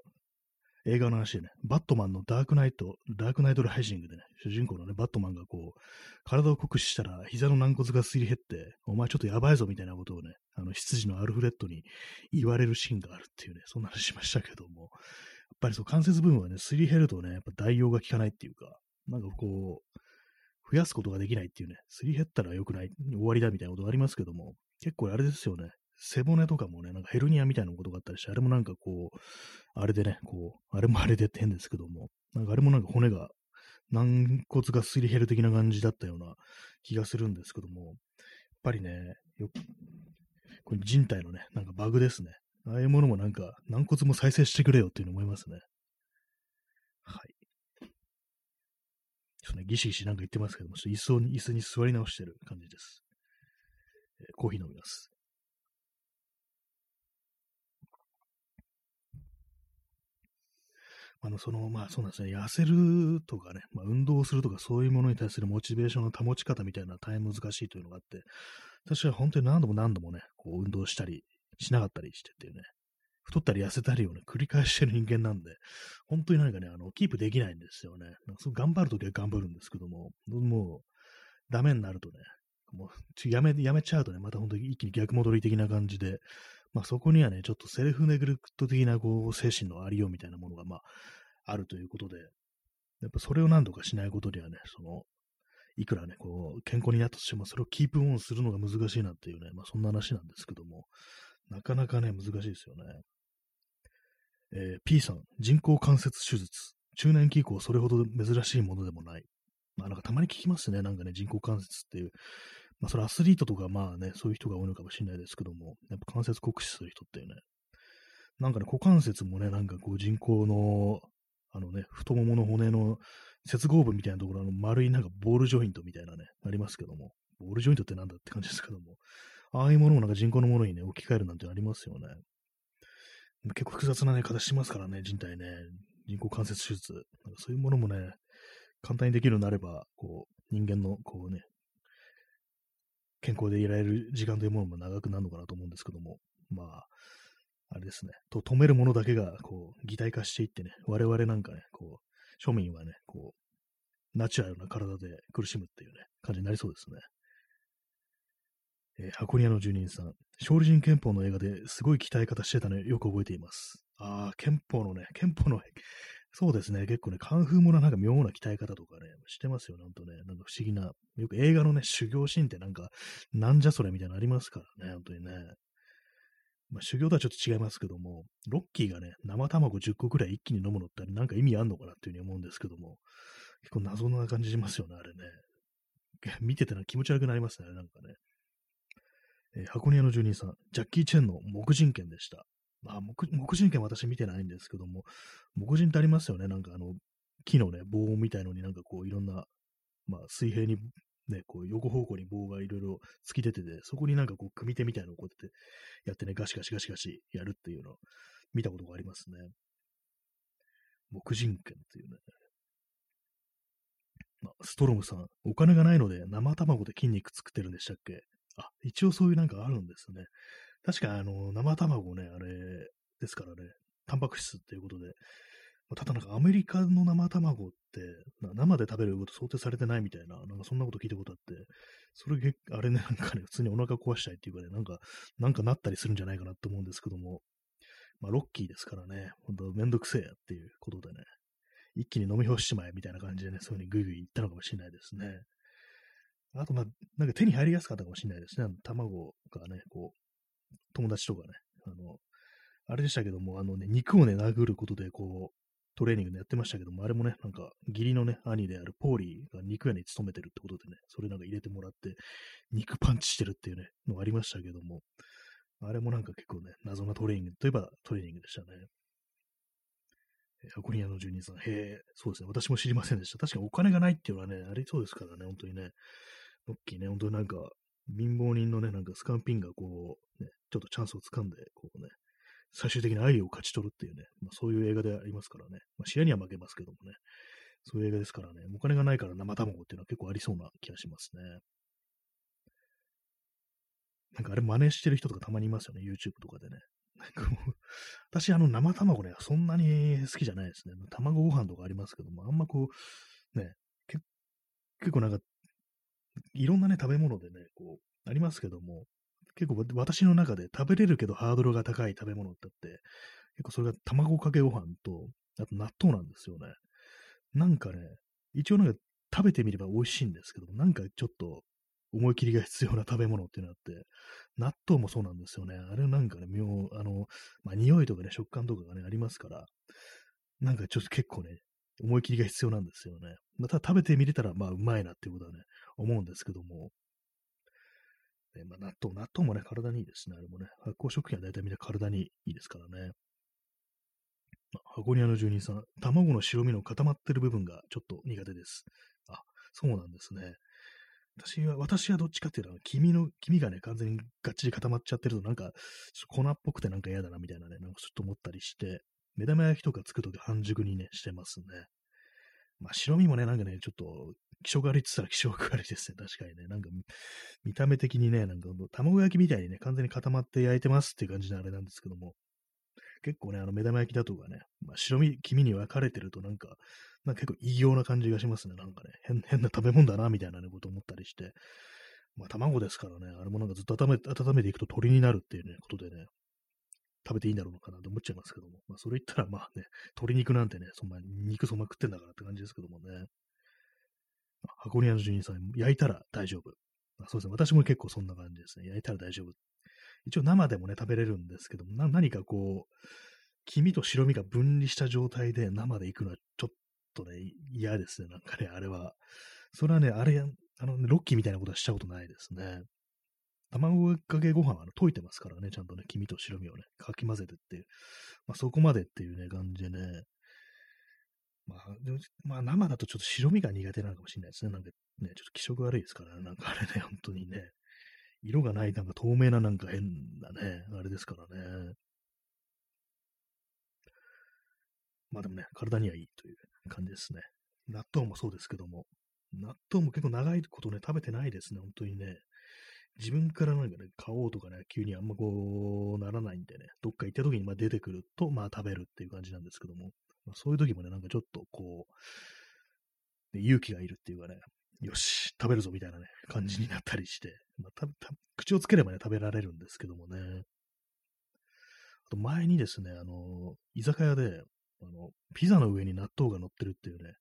S1: 映画の話でね、バットマンのダークナイト、ダークナイトライジングでね、主人公のね、バットマンがこう、体を酷使したら膝の軟骨がすり減って、お前ちょっとやばいぞみたいなことをね、あの、執事のアルフレッドに言われるシーンがあるっていうね、そんな話しましたけども、やっぱりそう、関節部分はね、すり減るとね、やっぱ代用が効かないっていうか、なんかこう、増やすことができないっていうね、すり減ったら良くない、終わりだみたいなことがありますけども、結構あれですよね、背骨とかもね、なんかヘルニアみたいなことがあったりして、あれもなんかこう、あれでね、こう、あれもあれでって変ですけども、なんかあれもなんか骨が、軟骨がすり減る的な感じだったような気がするんですけども、やっぱりね、よこれ人体のね、なんかバグですね。ああいうものもなんか、軟骨も再生してくれよっていうの思いますね。はい。ちょっとね、ギシギシなんか言ってますけども、ちょっと椅子に、座り直してる感じです。コーヒー飲みます。あの、その、まあそうなんですね、痩せるとかね、まあ運動するとかそういうものに対するモチベーションの保ち方みたいな大変難しいというのがあって、私は本当に何度も何度もね、こう運動したりしなかったりしてっていうね、太ったり痩せたりをね、繰り返してる人間なんで、本当に何かね、あの、キープできないんですよね。頑張るときは頑張るんですけども、もう、ダメになるとね、もう、やめ、やめちゃうとね、また本当に一気に逆戻り的な感じで、まあそこにはね、ちょっとセルフネグレクト的なこう精神のありようみたいなものがまああるということで、やっぱそれを何とかしないことにはね、その、いくらね、こう、健康になったとしても、それをキープオンするのが難しいなっていうね、まあそんな話なんですけども、なかなかね、難しいですよね。えー、P さん、人工関節手術。中年期以降、それほど珍しいものでもない。まあなんかたまに聞きますね、なんかね、人工関節っていう。まあ、それアスリートとか、まあね、そういう人が多いのかもしれないですけども、やっぱ関節酷使する人っていうね、なんかね、股関節もね、なんかこう人工の、あのね、太ももの骨の接合部みたいなところの丸いなんかボールジョイントみたいなね、ありますけども、ボールジョイントってなんだって感じですけども、ああいうものもなんか人工のものにね、置き換えるなんてありますよね。結構複雑なね、形しますからね、人体ね、人工関節手術。なんかそういうものもね、簡単にできるようになれば、こう、人間の、こうね、健康でいられる時間というものも長くなるのかなと思うんですけども、まあ、あれですね、と止めるものだけが、こう、擬態化していってね、我々なんかね、こう、庶民はね、こう、ナチュラルな体で苦しむっていうね、感じになりそうですね。えー、箱庭の住人さん、勝利人憲法の映画ですごい鍛え方してたのよく覚えています。ああ、憲法のね、憲法のそうですね。結構ね、カンフーもなんか妙な鍛え方とかね、してますよ、なんとね。なんか不思議な。よく映画のね、修行シーンってなんか、なんじゃそれみたいなのありますからね、本当にね。まあ、修行とはちょっと違いますけども、ロッキーがね、生卵10個くらい一気に飲むのってなんか意味あんのかなっていうふうに思うんですけども、結構謎な感じしますよね、あれね。見ててな気持ち悪くなりますね、なんかね。えー、箱庭の住人さん、ジャッキー・チェンの木人剣でした。まあ、木人剣私見てないんですけども、木人ってありますよね。なんかあの、木のね、棒みたいのになんかこういろんな、まあ水平にね、こう横方向に棒がいろいろ突き出てて、そこになんかこう組手みたいなのをこうやってやってね、ガシガシガシガシやるっていうのを見たことがありますね。木人剣っていうね。まあ、ストロムさん、お金がないので生卵で筋肉作ってるんでしたっけ？あ、一応そういうなんかあるんですね。確かあの、生卵ね、あれですからね、タンパク質っていうことで、ただなんかアメリカの生卵って、生で食べること想定されてないみたいな、なんかそんなこと聞いたことあって、それあれね、なんかね、普通にお腹壊したいっていうかね、なんか、なんかなったりするんじゃないかなと思うんですけども、まあ、ロッキーですからね、ほんとめんどくせえやっていうことでね、一気に飲み干しちまえみたいな感じでね、そういうふうにグイグイ言ったのかもしれないですね。あと、まあ、なんか手に入りやすかったかもしれないですね。卵がね、こう、友達とかね、あの、あれでしたけども、あのね、肉をね、殴ることで、こう、トレーニングでやってましたけども、あれもね、なんか、義理のね、兄であるポーリーが肉屋に勤めてるってことでね、それなんか入れてもらって、肉パンチしてるっていうね、のありましたけども、あれもなんか結構ね、謎なトレーニングといえばトレーニングでしたね。箱庭の住人さん。へえ、そうですね。私も知りませんでした。確かにお金がないっていうのはね、ありそうですからね、本当にね。ロッキーね、本当になんか、貧乏人のね、なんかスカンピンがこう、ね、ちょっとチャンスをつかんで、こうね、最終的に愛を勝ち取るっていうね、まあ、そういう映画でありますからね。まあ、試合には負けますけどもね。そういう映画ですからね。お金がないから生卵っていうのは結構ありそうな気がしますね。なんかあれ真似してる人とかたまにいますよね。YouTube とかでね。なんかもう、私あの生卵ね、そんなに好きじゃないですね。卵ご飯とかありますけども、あんまこう、ね、結構なんか、いろんなね、食べ物でね、こう、ありますけども、結構私の中で食べれるけどハードルが高い食べ物ってあって、結構それが卵かけご飯と、あと納豆なんですよね。なんかね、一応なんか食べてみれば美味しいんですけども、なんかちょっと思い切りが必要な食べ物っていうのがあって、納豆もそうなんですよね。あれなんかね、妙、あの、まあ、匂いとかね、食感とかがね、ありますから、なんかちょっと結構ね、思い切りが必要なんですよね。また食べてみれたら、まあ、うまいなっていうことはね、思うんですけども、ねまあ、納豆、納豆もね、体にいいですね。あれもね、発酵食品は大体みんな体にいいですからね。まあ、箱庭の住人さん、卵の白身の固まってる部分がちょっと苦手です。あ、そうなんですね。私は、私はどっちかっていうと、黄身の、黄身がね、完全にがっちり固まっちゃってると、なんか、粉っぽくてなんか嫌だな、みたいなね、なんかちょっと思ったりして、目玉焼きとかつくとき半熟にね、してますね。まあ、白身もね、なんかね、ちょっと、気色悪いって言ったら気色悪いですね。確かにね。なんか、見た目的にね、なんか、卵焼きみたいにね、完全に固まって焼いてますっていう感じのあれなんですけども、結構ね、あの、目玉焼きだとかね、まあ、白身、黄身に分かれてるとなんか、なんか結構異様な感じがしますね。なんかね、変変な食べ物だな、みたいなね、こと思ったりして。まあ、卵ですからね、あれもなんかずっと温め温めていくと鳥になるっていうね、ことでね、食べていいんだろうのかなと思っちゃいますけども。まあ、それ言ったらまあね、鶏肉なんてね、そんな肉そんな食ってんだからって感じですけどもね。箱庭の住人さん、焼いたら大丈夫。あそうですね。私も結構そんな感じですね。焼いたら大丈夫。一応生でもね、食べれるんですけども、な何かこう、黄身と白身が分離した状態で生で行くのはちょっとね、嫌ですね。なんかね、あれは。それはね、あれ、あの、ね、ロッキーみたいなことはしたことないですね。卵かけご飯は溶いてますからね、ちゃんとね、黄身と白身をね、かき混ぜてっていう。まあ、そこまでっていうね、感じでね。まあ、でまあ、生だとちょっと白身が苦手なのかもしれないですね。なんかね、ちょっと気色悪いですからね。なんかあれね、本当にね。色がない、なんか透明ななんか変なね、あれですからね。まあでもね、体にはいいという感じですね。納豆もそうですけども、納豆も結構長いことね、食べてないですね、本当にね。自分からなんかね、買おうとかね、急にあんまこうならないんでね、どっか行った時にまあ出てくると、まあ食べるっていう感じなんですけども、まあ、そういう時もね、なんかちょっとこう、勇気がいるっていうかね、よし、食べるぞみたいなね、感じになったりして、まあ、たた口をつければね、食べられるんですけどもね。あと前にですね、あの、居酒屋で、あの、ピザの上に納豆が乗ってるっていうね、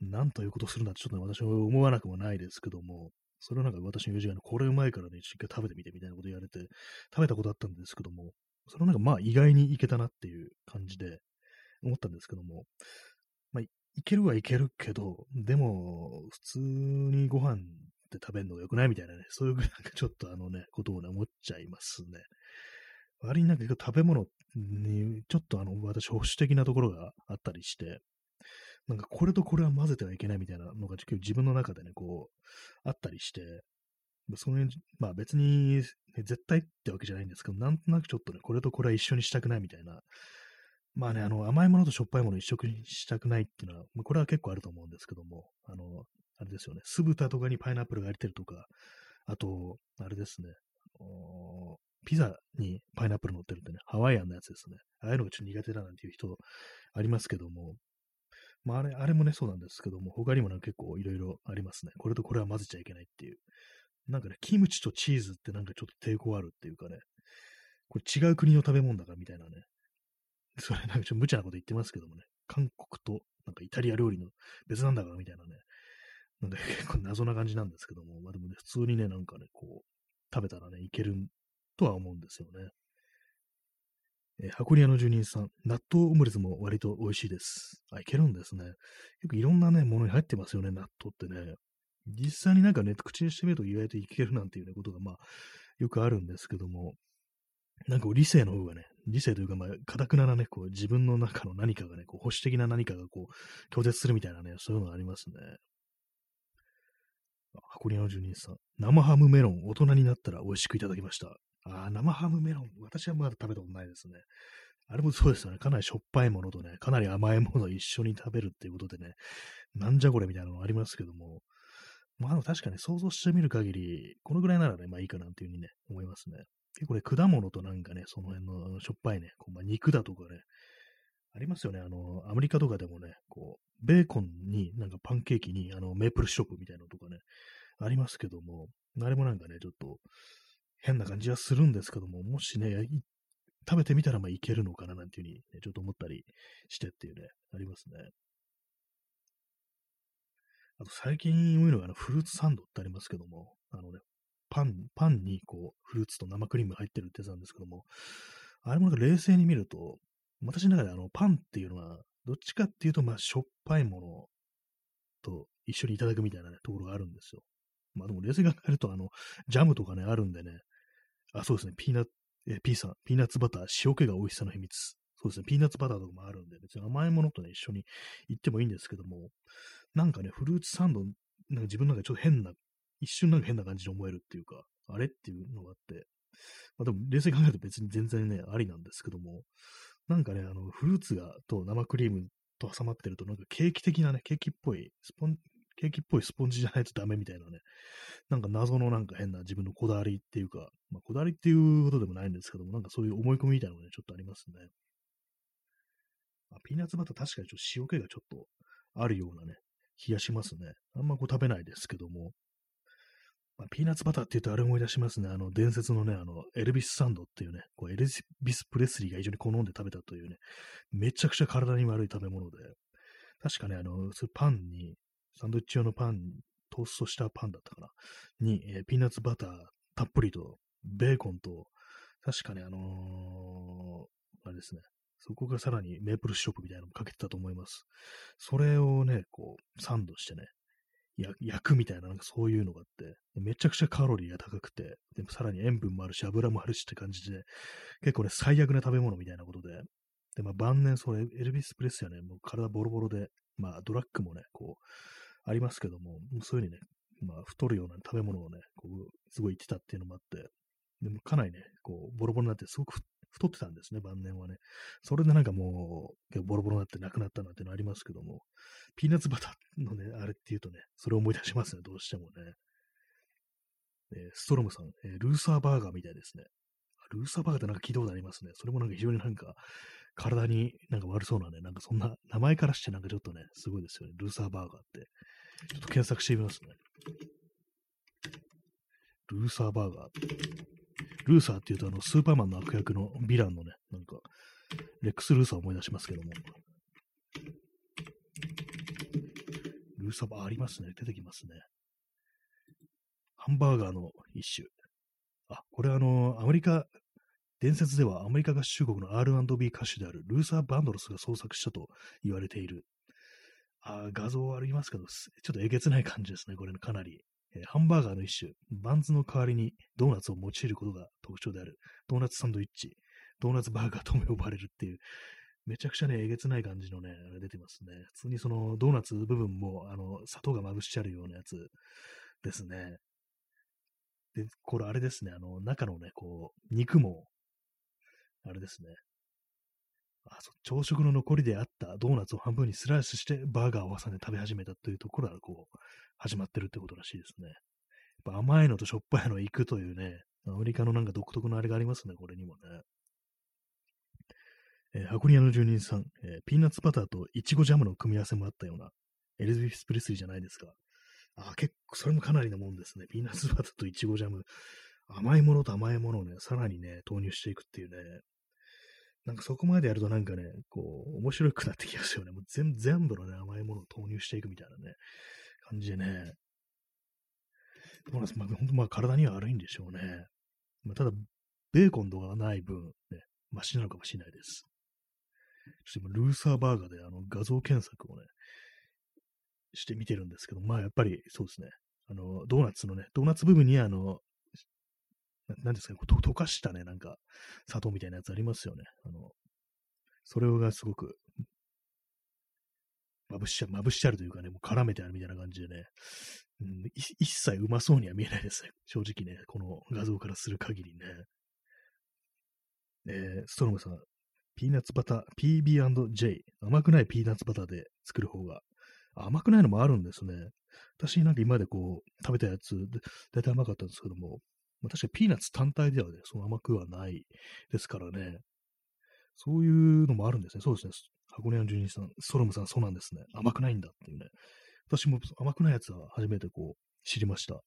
S1: なんということするんだってちょっと、ね、私は思わなくもないですけども、それはなんか私の友人が、ねこれうまいからね、一回食べてみてみたいなこと言われて、食べたことあったんですけども、それはなんかまあ意外にいけたなっていう感じで思ったんですけども、まあいけるはいけるけど、でも普通にご飯って食べるのが良くないみたいなね、そういうなんかちょっとあのね、ことをね、思っちゃいますね。割になんか食べ物に、ちょっとあの、私保守的なところがあったりして、なんかこれとこれは混ぜてはいけないみたいなのが結構自分の中でね、こう、あったりして、そのまあ別に、ね、絶対ってわけじゃないんですけど、なんとなくちょっとね、これとこれは一緒にしたくないみたいな、まあね、あの、甘いものとしょっぱいものを一緒にしたくないっていうのは、まあ、これは結構あると思うんですけども、あの、あれですよね、酢豚とかにパイナップルが入ってるとか、あと、あれですね、ピザにパイナップル乗ってるってね、ハワイアンのやつですね。ああいうのがちょっと苦手だなんていう人ありますけども、まああれ、あれもね、そうなんですけども、他にもなんか結構いろいろありますね。これとこれは混ぜちゃいけないっていう。なんかね、キムチとチーズってなんかちょっと抵抗あるっていうかね、これ違う国の食べ物だからみたいなね。それなんかちょっと無茶なこと言ってますけどもね、韓国となんかイタリア料理の別なんだからみたいなね、なんか 結構謎な感じなんですけども、まあでもね、普通にね、なんかね、こう、食べたらね、いけるとは思うんですよね。えー、箱庭の住人さん、納豆オムレツも割と美味しいです。あ、いけるんですね。結構いろんなね、ものに入ってますよね、納豆ってね。実際になんかね、口にしてみると意外といけるなんていうね、ことが、まあ、よくあるんですけども、なんか理性の方がね、理性というか、まあ、かたくななね、こう、自分の中の何かがね、こう、保守的な何かがこう、拒絶するみたいなね、そういうのがありますね。箱庭の住人さん。生ハムメロン、大人になったら美味しくいただきました。ああ、生ハムメロン、私はまだ食べたことないですね。あれもそうですよね。かなりしょっぱいものとね、かなり甘いものを一緒に食べるっていうことでね、なんじゃこれみたいなのありますけども、まあ確かに想像してみる限り、このぐらいならね、まあいいかなっていうふうにね、思いますね。結構ね、果物となんかね、その辺のしょっぱいね、こうまあ、肉だとかね、ありますよね。あの、アメリカとかでもね、こう、ベーコンに、なんかパンケーキに、あの、メープルシロップみたいなのとかね、ありますけども、あれもなんかね、ちょっと変な感じはするんですけども、もしね、食べてみたらまあいけるのかななんていうふうに、ね、ちょっと思ったりしてっていうね、ありますね。あと最近多いのがあのフルーツサンドってありますけども、あのね、パン、パンにこう、フルーツと生クリーム入ってるってやつなんですけども、あれもなんか冷静に見ると、私の中であの、パンっていうのは、どっちかっていうと、まあ、しょっぱいものと一緒にいただくみたいなね、ところがあるんですよ。まあでも冷静に考えると、あの、ジャムとかね、あるんでね、あ、そうですね、ピーナッツ、え、ピーさん、ピーナッツバター、塩気が美味しさの秘密。そうですね、ピーナッツバターとかもあるんで、別に甘いものとね、一緒に行ってもいいんですけども、なんかね、フルーツサンド、なんか自分の中でちょっと変な、一瞬なんか変な感じに思えるっていうか、あれっていうのがあって、まあでも冷静に考えると別に全然ね、ありなんですけども、なんかね、あの、フルーツが、と生クリームと挟まってると、なんかケーキ的なね、ケーキっぽい、スポン、ケーキっぽいスポンジじゃないとダメみたいなね、なんか謎のなんか変な自分のこだわりっていうか、まあ、こだわりっていうことでもないんですけども、なんかそういう思い込みみたいなのがね、ちょっとありますね。まあ、ピーナッツバター確かにちょっと塩気がちょっとあるようなね、気がしますね。あんまこう食べないですけども、まあ、ピーナッツバターって言うとあれ思い出しますね。あの、伝説のね、あの、エルビスサンドっていうね、こうエルビス・プレスリーが非常に好んで食べたというね、めちゃくちゃ体に悪い食べ物で、確かね、あの、パンに、サンドイッチ用のパン、トーストしたパンだったかな、に、えー、ピーナッツバターたっぷりと、ベーコンと、確かね、あのー、あれですね、そこがさらにメープルシロップみたいなのもかけてたと思います。それをね、こう、サンドしてね、焼くみたいな、なんかそういうのがあって、めちゃくちゃカロリーが高くて、でもさらに塩分もあるし、油もあるしって感じで、結構ね、最悪な食べ物みたいなことで、で、まあ晩年、それ、エルビス・プレスやね、もう体ボロボロで、まあドラッグもね、こう、ありますけども、そういうふうにね、まあ太るような食べ物をね、こう、すごい言ってたっていうのもあって、でもかなりね、こう、ボロボロになって、すごく太ってたんですね、晩年はね。それでなんかもう、結構ボロボロになって亡くなったなんてのありますけども、ピーナッツバターのね、あれっていうとね、それを思い出しますね、どうしてもね。えー、ストロムさん、えー、ルーサーバーガーみたいですね。ルーサーバーガーってなんか聞いたことありますね。それもなんか非常になんか、体になんか悪そうなね、なんかそんな、名前からしてなんかちょっとね、すごいですよね。ルーサーバーガーって。ちょっと検索してみますね。ルーサーバーガー。ルーサーっていうと、あの、スーパーマンの悪役のヴィランのね、なんか、レックス・ルーサーを思い出しますけども。ルーサーバーありますね。出てきますね。ハンバーガーの一種。あ、これあの、アメリカ、伝説ではアメリカ合衆国の R&B 歌手であるルーサー・バンドロスが創作したと言われている。あ画像ありますけど、ちょっとえげつない感じですね。これかなり。えー、ハンバーガーの一種、バンズの代わりにドーナツを用いることが特徴である、ドーナツサンドイッチ、ドーナツバーガーとも呼ばれるっていう、めちゃくちゃね、えげつない感じのね、出てますね。普通にそのドーナツ部分も、あの、砂糖がまぶしてあるようなやつですね。で、これあれですね、あの、中のね、こう、肉も、あれですね。あそ朝食の残りであったドーナツを半分にスライスしてバーガーを挟んで食べ始めたというところがこう始まってるってことらしいですね。やっぱ甘いのとしょっぱいの行くというね、アメリカのなんか独特のあれがありますね、これにもね。えー、箱庭の住人さん、えー、ピーナッツバターとイチゴジャムの組み合わせもあったような、エリザベス・プレスリーじゃないですか。あ、結構、それもかなりのもんですね。ピーナッツバターとイチゴジャム。甘いものと甘いものをね、さらにね、投入していくっていうね。なんかそこまでやるとなんかね、こう、面白くなってきますよね。もう全全部のね、甘いものを投入していくみたいなね。感じでね。まあ、本当まあ体には悪いんでしょうね。まあ、ただ、ベーコンとかがない分、ね、マシなのかもしれないです。そして今、ルーサーバーガーであの画像検索をね、してみてるんですけど、まあやっぱりそうですね。あの、ドーナツのね、ドーナツ部分にあの、なんですかね、溶かしたね、なんか、砂糖みたいなやつありますよね。あの、それがすごく、まぶしちゃ、まぶしちゃるというかね、もう絡めてあるみたいな感じでね、うん、一切うまそうには見えないですね。正直ね、この画像からする限りね。えー、ストロムさん、ピーナッツバター、PB&J、甘くないピーナッツバターで作る方が、甘くないのもあるんですね。私なんか今までこう、食べたやつ、大体甘かったんですけども、まあ、確かにピーナッツ単体ではね、その甘くはないですからね。そういうのもあるんですね。そうですね。箱根の住人さん、ストロムさん、そうなんですね。甘くないんだっていうね。私も甘くないやつは初めてこう、知りました。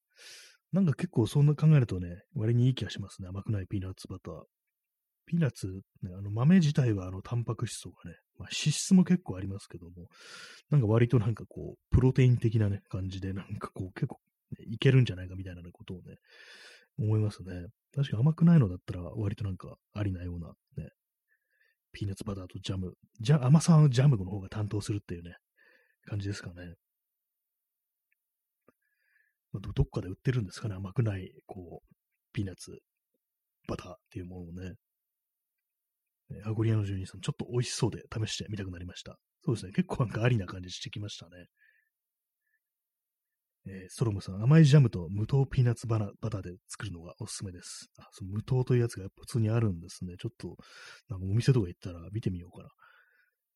S1: なんか結構そんな考えるとね、割にいい気がしますね。甘くないピーナッツバター。ピーナッツ、ね、あの豆自体はあのタンパク質とかね、まあ、脂質も結構ありますけども、なんか割となんかこう、プロテイン的なね、感じで、なんかこう、結構、ね、いけるんじゃないかみたいな、ことをね、思いますね。確か甘くないのだったら割となんかありなようなね、ピーナッツバターとジャム、じゃ甘さのジャムの方が担当するっていうね、感じですかね。ま、どっかで売ってるんですかね、甘くない、こう、ピーナッツ、バターっていうものをね。アゴリアの住人さん、ちょっと美味しそうで試してみたくなりました。そうですね、結構なんかありな感じしてきましたね。えー、ストロムさん、甘いジャムと無糖ピーナッツバナバターで作るのがおすすめです。あ、その無糖というやつがやっぱ普通にあるんですね。ちょっと、なんかお店とか行ったら見てみようかな。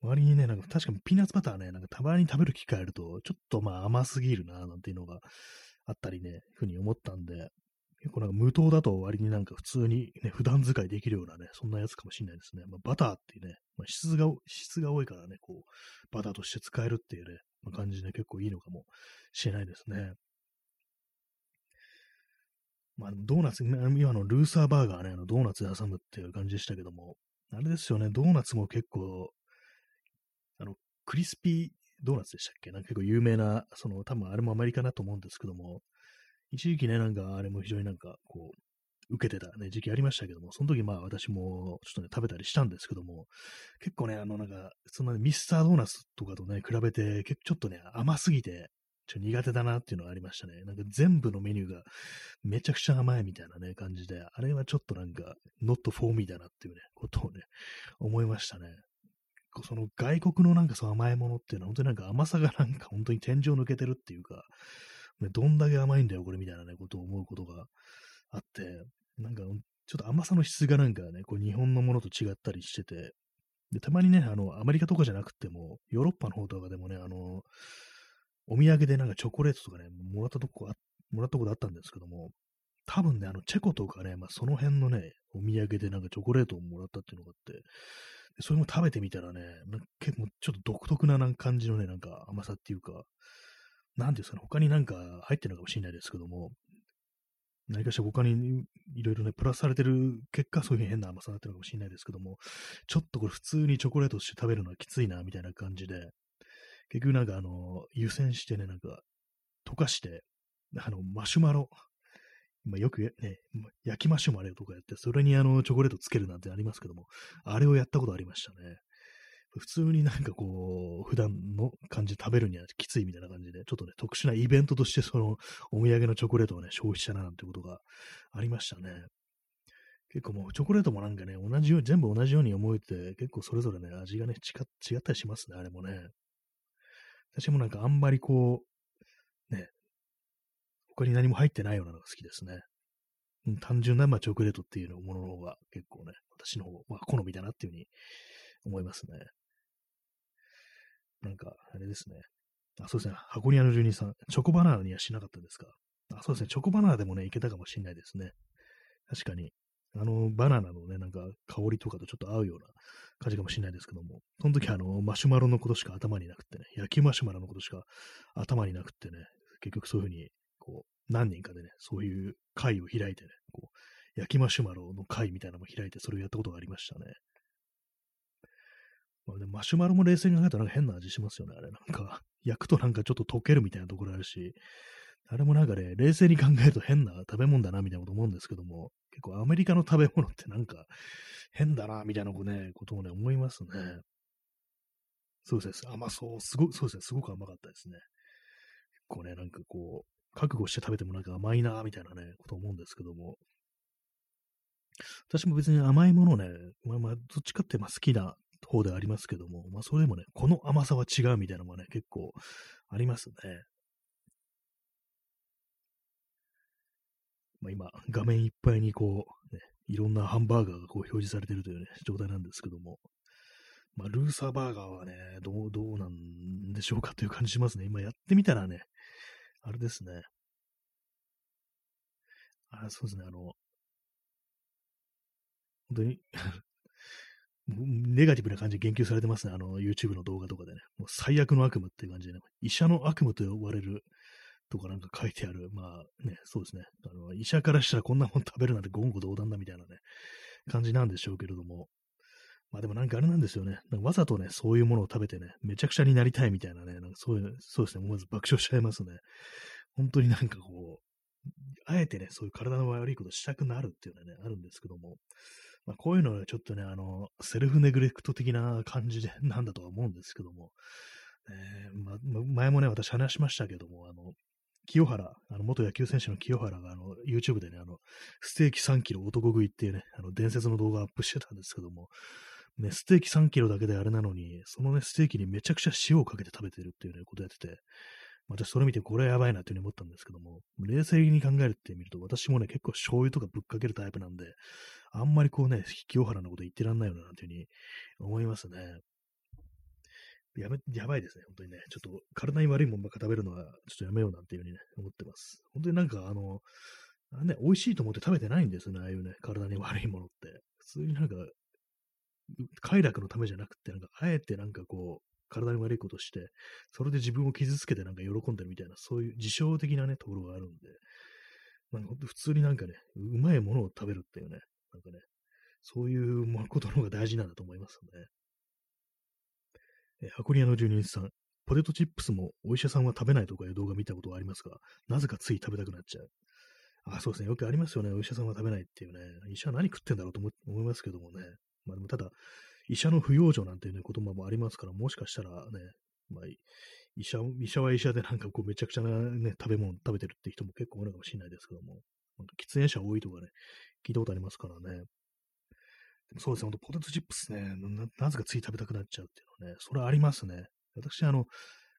S1: 周りにね、なんか確かにピーナッツバターね、なんかたまに食べる機会あると、ちょっとまあ甘すぎるな、なんていうのがあったりね、ふうに思ったんで、結構なんか無糖だと割になんか普通にね、普段使いできるようなね、そんなやつかもしれないですね。まあ、バターっていうね、まあ、質が、質が多いからね、こう、バターとして使えるっていうね、感じで結構いいのかもしれないですね。まあ、ドーナツ、今のルーサーバーガーね、あのドーナツで挟むっていう感じでしたけども、あれですよね、ドーナツも結構、あの、クリスピードーナツでしたっけ？なんか結構有名な、その、多分あれもアメリカだと思うんですけども、一時期ね、なんかあれも非常になんか、こう、受けてたね、時期ありましたけども、その時まあ私もちょっとね、食べたりしたんですけども、結構ね、あのなんか、その、ね、ミスタードーナツとかとね、比べて、ちょっとね、甘すぎて、ちょっと苦手だなっていうのがありましたね。なんか全部のメニューがめちゃくちゃ甘いみたいなね、感じで、あれはちょっとなんか、not for me だなっていうね、ことをね、思いましたね。その外国のなんかその甘いものっていうのは本当になんか甘さがなんか本当に天井抜けてるっていうか、どんだけ甘いんだよこれみたいなね、ことを思うことがあって、なんかちょっと甘さの質がなんかね、こう日本のものと違ったりしてて、で、たまにね、あの、アメリカとかじゃなくても、ヨーロッパの方とかでもね、あの、お土産でなんかチョコレートとかね、もらったとこあ、もらったことあったんですけども、多分ね、あの、チェコとかね、まあ、その辺のね、お土産でなんかチョコレートをもらったっていうのがあって、それも食べてみたらね、結構ちょっと独特な感じのね、なんか甘さっていうか、なんていうんですかね、他になんか入ってるのかもしれないですけども、何かしら他にいろいろね、プラスされてる結果、そういう変な甘さになってるかもしれないですけども、ちょっとこれ普通にチョコレートして食べるのはきついな、みたいな感じで、結局なんかあの、湯煎してね、なんか、溶かして、あの、マシュマロ、まあ、よくね、焼きマシュマロとかやって、それにあの、チョコレートつけるなんてありますけども、あれをやったことありましたね。普通になんかこう、普段の感じで食べるにはきついみたいな感じで、ちょっとね、特殊なイベントとしてその、お土産のチョコレートをね、消費したななんてことがありましたね。結構もうチョコレートもなんかね、同じように、全部同じように思えて、結構それぞれね、味がね、違ったりしますね、あれもね。私もなんかあんまりこう、ね、他に何も入ってないようなのが好きですね。単純な、まあ、チョコレートっていうものの方が結構ね、私の方は好みだなっていうふうに思いますね。なんか、あれですね。あ、そうですね。箱庭の住人さん、チョコバナナにはしなかったですか？あ、そうですね。チョコバナナでもね、いけたかもしれないですね。確かに。あの、バナナのね、なんか香りとかとちょっと合うような感じかもしれないですけども、その時あの、マシュマロのことしか頭になくてね、焼きマシュマロのことしか頭になくてね、結局そういうふうに、こう、何人かでね、そういう会を開いてね、こう、焼きマシュマロの会みたいなのも開いて、それをやったことがありましたね。まあ、ね、マシュマロも冷静に考えたらなんか変な味しますよね、あれ。なんか、焼くとなんかちょっと溶けるみたいなところあるし、あれもなんかね、冷静に考えると変な食べ物だな、みたいなこと思うんですけども、結構アメリカの食べ物ってなんか変だな、みたいなことね、ことをね、思いますね。そうですね。甘そう。すごそうですね。すごく甘かったですね。結構ね、なんかこう、覚悟して食べてもなんか甘いな、みたいなね、こと思うんですけども、私も別に甘いものね、まあまあ、どっちかってまあ好きな方ではありますけども、まあそれでもね、この甘さは違うみたいなのがね、結構ありますね。まあ今、画面いっぱいにこう、ね、いろんなハンバーガーがこう表示されてるというね、状態なんですけども、まあ、ルーサーバーガーはね、どう、どうなんでしょうかという感じしますね。今やってみたらね、あれですね。あ、そうですね、あの、本当にネガティブな感じで言及されてますね。あの、YouTube の動画とかでね。もう最悪の悪夢って感じでね。医者の悪夢と呼ばれるとかなんか書いてある。まあね、そうですね。あの、医者からしたらこんなもん食べるなんて言語道断だみたいなね、感じなんでしょうけれども。まあでもなんかあれなんですよね。わざとね、そういうものを食べてね、めちゃくちゃになりたいみたいなね、なんかそういう、そうですね、まず爆笑しちゃいますね。本当になんかこう、あえてね、そういう体の悪いことしたくなるっていうのはね、あるんですけども、まあこういうのはちょっとね、あの、セルフネグレクト的な感じで なんだとは思うんですけども、えー、ま、前もね、私話しましたけども、あの、清原、あの、元野球選手の清原が、あの、YouTube でね、あの、ステーキ3キロ男食いっていうね、あの、伝説の動画アップしてたんですけども、ね、ステーキ3キロだけであれなのに、そのね、ステーキにめちゃくちゃ塩をかけて食べてるっていうね、ことやってて、私それ見てこれはやばいなっていうふうに思ったんですけども、冷静に考えてみると、私もね、結構醤油とかぶっかけるタイプなんで、あんまりこうね、清原のこと言ってらんないよな、なんていうふうに思いますね。やめ、やばいですね、本当にね。ちょっと体に悪いもんばっか食べるのは、ちょっとやめようなんていうふうにね、思ってます。本当になんかあの、あね、美味しいと思って食べてないんですよね、ああいうね、体に悪いものって。普通になんか快楽のためじゃなくて、なんか、あえてなんかこう、体に悪いことして、それで自分を傷つけてなんか喜んでるみたいな、そういう自傷的なね、ところがあるんで、なんか普通になんかね、うまいものを食べるっていうね、なんかね、そういうことの方が大事なんだと思いますね。え、箱庭の住人さん、ポテトチップスもお医者さんは食べないとかいう動画見たことがありますが、なぜかつい食べたくなっちゃう。あ、そうですね。よくありますよね。お医者さんは食べないっていうね。医者は何食ってんだろうと思いますけどもね。まあでもただ、医者の不養生なんていう、ね、言葉もありますから、もしかしたらね、まあ、医者、医者は医者でなんかこうめちゃくちゃなね、食べ物食べてるって人も結構いるかもしれないですけども、なんか喫煙者多いとかね、聞いたことありますからね。そうですね、ほんとポテトチップスねな、なぜかつい食べたくなっちゃうっていうのはね、それはありますね。私、あの、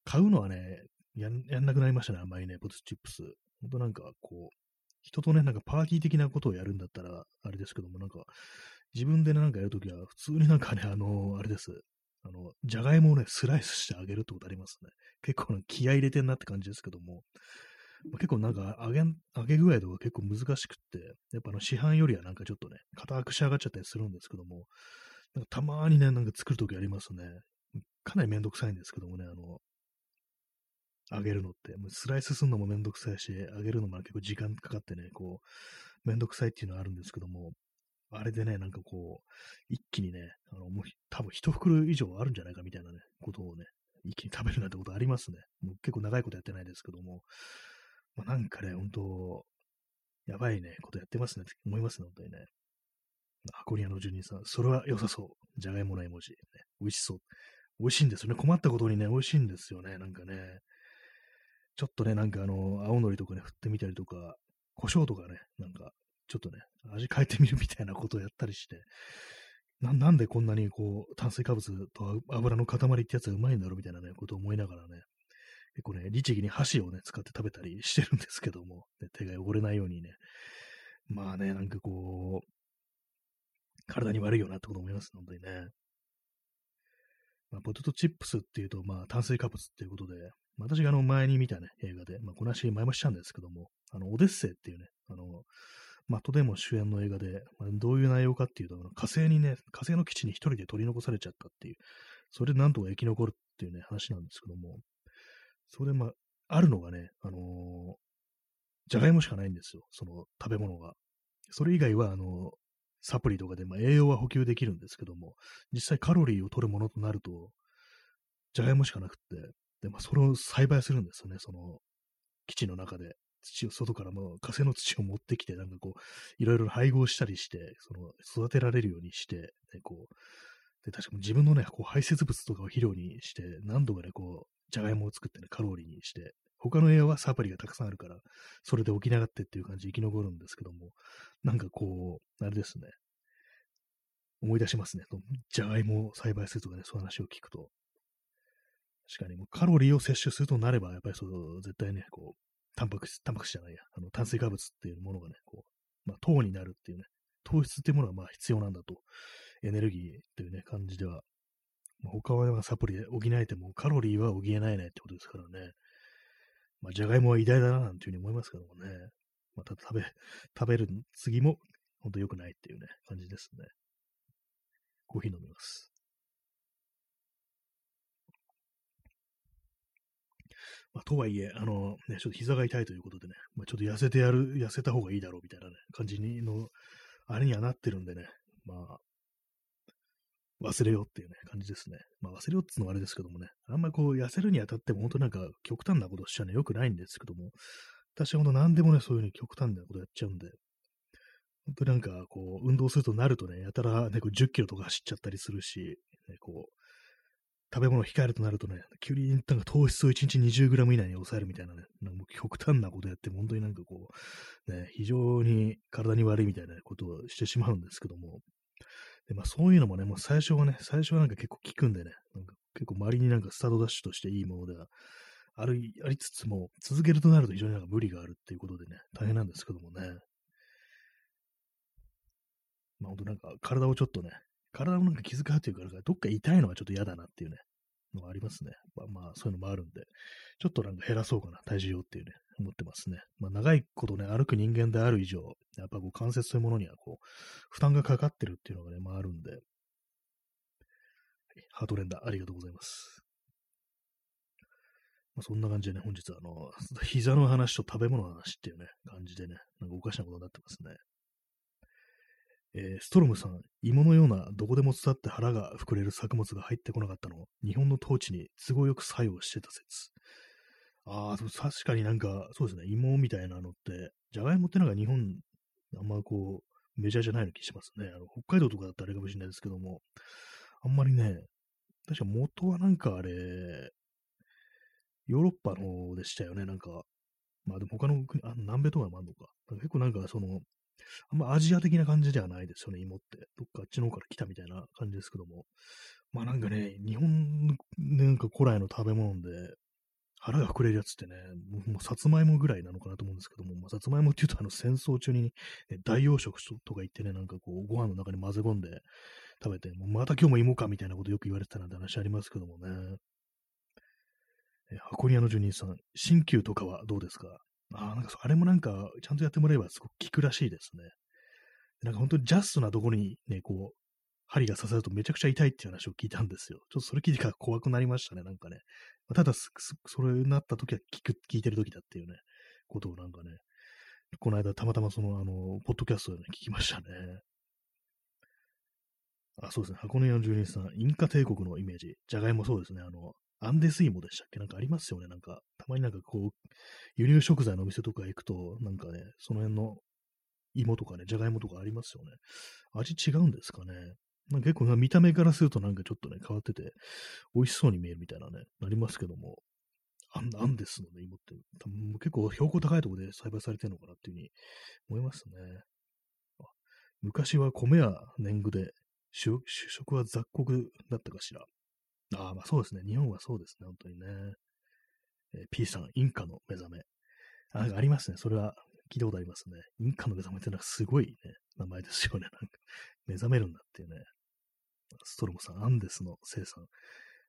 S1: 買うのはね、ややんなくなりましたね、あんまりね、ポテトチップス。ほんとなんかこう、人とね、なんかパーティー的なことをやるんだったら、あれですけども、なんか、自分でなんかやるときは、普通になんかね、あの、あれです。あの、じゃがいもをね、スライスしてあげるってことありますね。結構気合入れてんなって感じですけども、結構なんか揚げ、揚げ具合とか結構難しくって、やっぱあの市販よりはなんかちょっとね、硬く仕上がっちゃったりするんですけども、なんかたまにね、なんか作るときありますね。かなりめんどくさいんですけどもね、あの、揚げるのって、もうスライスするのもめんどくさいし、揚げるのも結構時間かかってね、こう、めんどくさいっていうのはあるんですけども、あれでね、なんかこう、一気にね、あの、もう多分一袋以上あるんじゃないかみたいなね、ことをね、一気に食べるなんてことありますね。もう結構長いことやってないですけども、まあ、なんかね、本当やばいね、ことやってますねって思いますね、本当にね。箱庭の住人さん、それは良さそう。じゃがいもの絵文字、ね。美味しそう。美味しいんですよね。困ったことにね、美味しいんですよね。なんかね。ちょっとね、なんかあの、青のりとかね、振ってみたりとか、胡椒とかね、なんか、ちょっとね、味変えてみるみたいなことをやったりして、ななんでこんなにこう、炭水化物と油の塊ってやつがうまいんだろうみたいなね、ことを思いながらね、結構ね、律儀に箸をね、使って食べたりしてるんですけども、ね、手が汚れないようにね。まあね、なんかこう、体に悪いよなってこと思います、本当にね。まあ、ポテトチップスっていうと、まあ、炭水化物っていうことで、私があの前に見たね、映画で、まあ、この話前もしたんですけども、あの、オデッセイっていうね、あの、マットデモ主演の映画で、まあ、どういう内容かっていうと、火星にね、火星の基地に一人で取り残されちゃったっていう、それでなんとか生き残るっていうね、話なんですけども、それでまあ、るのがね、あのー、じゃがいもしかないんですよ、その食べ物が。それ以外は、あのー、サプリとかで、まあ、栄養は補給できるんですけども、実際カロリーを取るものとなると、じゃがいもしかなくって、で、まあ、それを栽培するんですよね、その、基地の中で。土を、外からも火星の土を持ってきて、なんかこう、いろいろ配合したりして、その、育てられるようにして、ね、こう、で、確かに自分のね、こう排泄物とかを肥料にして、何度かね、こう、じゃがいもを作ってね、カロリーにして、他の部屋はサプリがたくさんあるから、それで起き上がってっていう感じで生き残るんですけども、なんかこう、あれですね。思い出しますね。じゃがいもを栽培するとかね、そういう話を聞くと。確かにもうカロリーを摂取するとなれば、やっぱりそう、絶対ね、こう、タンパク質、タンパク質じゃないや、あの炭水化物っていうものがね、こう、まあ、糖になるっていうね、糖質っていうものがまあ必要なんだと、エネルギーっていうね、感じでは、他はサプリで補えてもカロリーは補えないねってことですからね。まあ、じゃがいもは偉大だななんていうふうに思いますけどもね。また食べ、食べる次も本当良くないっていうね、感じですね。コーヒー飲みます。まあ、とはいえ、あの、ね、ちょっと膝が痛いということでね、まあ、ちょっと痩せてやる、痩せた方がいいだろうみたいなね、感じにの、あれにはなってるんでね、まあ、忘れようっていうね、感じですね。まあ忘れようっていうのはあれですけどもね、あんまりこう痩せるにあたっても本当なんか極端なことしちゃね、良くないんですけども、私は本当何でもね、そういうふうに極端なことやっちゃうんで、本当なんかこう、運動するとなるとね、やたらね、こう10キロとか走っちゃったりするし、ね、こう、食べ物を控えるとなるとね、急になんか糖質を1日 20g 以内に抑えるみたいなね、なんか極端なことやって、本当になんかこう、ね、非常に体に悪いみたいなことをしてしまうんですけども、で、まあそういうのもね、もう最初はね、最初はなんか結構効くんでね、なんか結構周りになんかスタートダッシュとしていいものではある、ありつつも、続けるとなると非常になんか無理があるっていうことでね、大変なんですけどもね。まあ本当なんか体をちょっとね、体をなんか気遣うというか、どっか痛いのはちょっと嫌だなっていうね、のがありますね。まあ、まあ、そういうのもあるんで、ちょっとなんか減らそうかな、体重をっていうね、思ってますね。まあ、長いことね、歩く人間である以上、やっぱこう関節というものにはこう、負担がかかってるっていうのがね、まああるんで、ハートレンダー、ありがとうございます。まあ、そんな感じでね、本日はあの、膝の話と食べ物の話っていうね、感じでね、なんかおかしなことになってますね。えー、ストロムさん、芋のようなどこでも伝って腹が膨れる作物が入ってこなかったの日本の統治に都合よく作用してた説。ああ、確かになんか、そうですね、芋みたいなのって、じゃがいもってなんか日本、あんまこう、メジャーじゃないような気しますね。あの北海道とかだったらあれかもしれないですけども、あんまりね、確か元はなんかあれ、ヨーロッパの方でしたよね、なんか。まあでも他の国、あ南米とかもあるのか。結構なんかその、あんまアジア的な感じではないですよね、芋って。どっかあっちの方から来たみたいな感じですけども。まあなんかね、日本のなんか古来の食べ物で、腹が膨れるやつってね、もうさつまいもぐらいなのかなと思うんですけども、まあ、さつまいもって言うとあの戦争中に、ね、大養殖とか言ってね、なんかこう、ご飯の中に混ぜ込んで食べて、もうまた今日も芋かみたいなことよく言われてたなんて話ありますけどもね。え箱庭の住人さん、鍼灸とかはどうですか？あなんかあれもなんか、ちゃんとやってもらえばすごく効くらしいですね。なんか本当にジャストなところにね、こう、針が刺さるとめちゃくちゃ痛いっていう話を聞いたんですよ。ちょっとそれ聞いてから怖くなりましたね、なんかね。まただ、それになった時は聞く、聞いてる時だっていうね、ことをなんかね、この間たまたまその、あの、ポッドキャストで、ね、聞きましたね。あ、そうですね。箱根屋の住人さん、インカ帝国のイメージ。じゃがいもそうですね。あの、アンデス芋でしたっけ？なんかありますよね。なんか、たまになんかこう、輸入食材のお店とか行くと、なんかね、その辺の芋とかね、じゃがいもとかありますよね。味違うんですかね？まあ、結構見た目からするとなんかちょっとね、変わってて、美味しそうに見えるみたいなね、なりますけども、アンアンデスのね、芋って、結構標高高いところで栽培されてるのかなっていうふうに思いますね。昔は米や年貢で、主食は雑穀だったかしら。ああ、まあそうですね。日本はそうですね、本当にね。えー、P さん、インカの目覚め。あありますね。それは聞いたことありますね。インカの目覚めってなんかすごいね、名前ですよね。なんか、目覚めるんだっていうね。ストロムさん、アンデスの生産。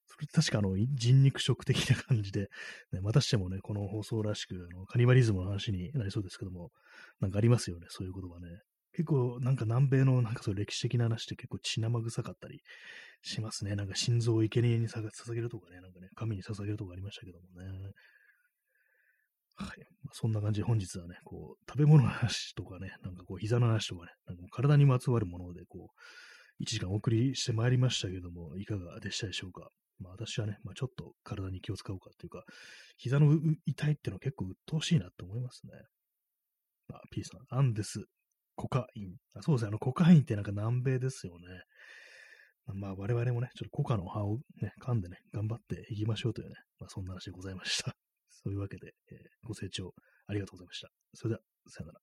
S1: それ確かあの人肉食的な感じで、ね、またしてもね、この放送らしくあのカニバリズムの話になりそうですけども、なんかありますよね、そういうことがね。結構なんか南米のなんかそう歴史的な話って結構血生臭かったりしますね。なんか心臓を生贄に捧げるとかね、なんかね、神に捧げるとかありましたけどもね。はい。まあ、そんな感じで本日はね、こう、食べ物の話とかね、なんかこう、膝の話とかね、なんか体にまつわるもので、こう、1時間お送りしてまいりましたけども、いかがでしたでしょうか？まあ私はね、まあちょっと体に気を使おうかっていうか、膝の痛いってのは結構鬱陶しいなって思いますね。まあ、P さん、アンデス、コカイン。あそうですね、あの、コカインってなんか南米ですよね。まあ我々もね、ちょっとコカの葉をね、噛んでね、頑張っていきましょうというね、まあそんな話でございました。そういうわけで、えーご清聴ありがとうございました。それでは、さよなら。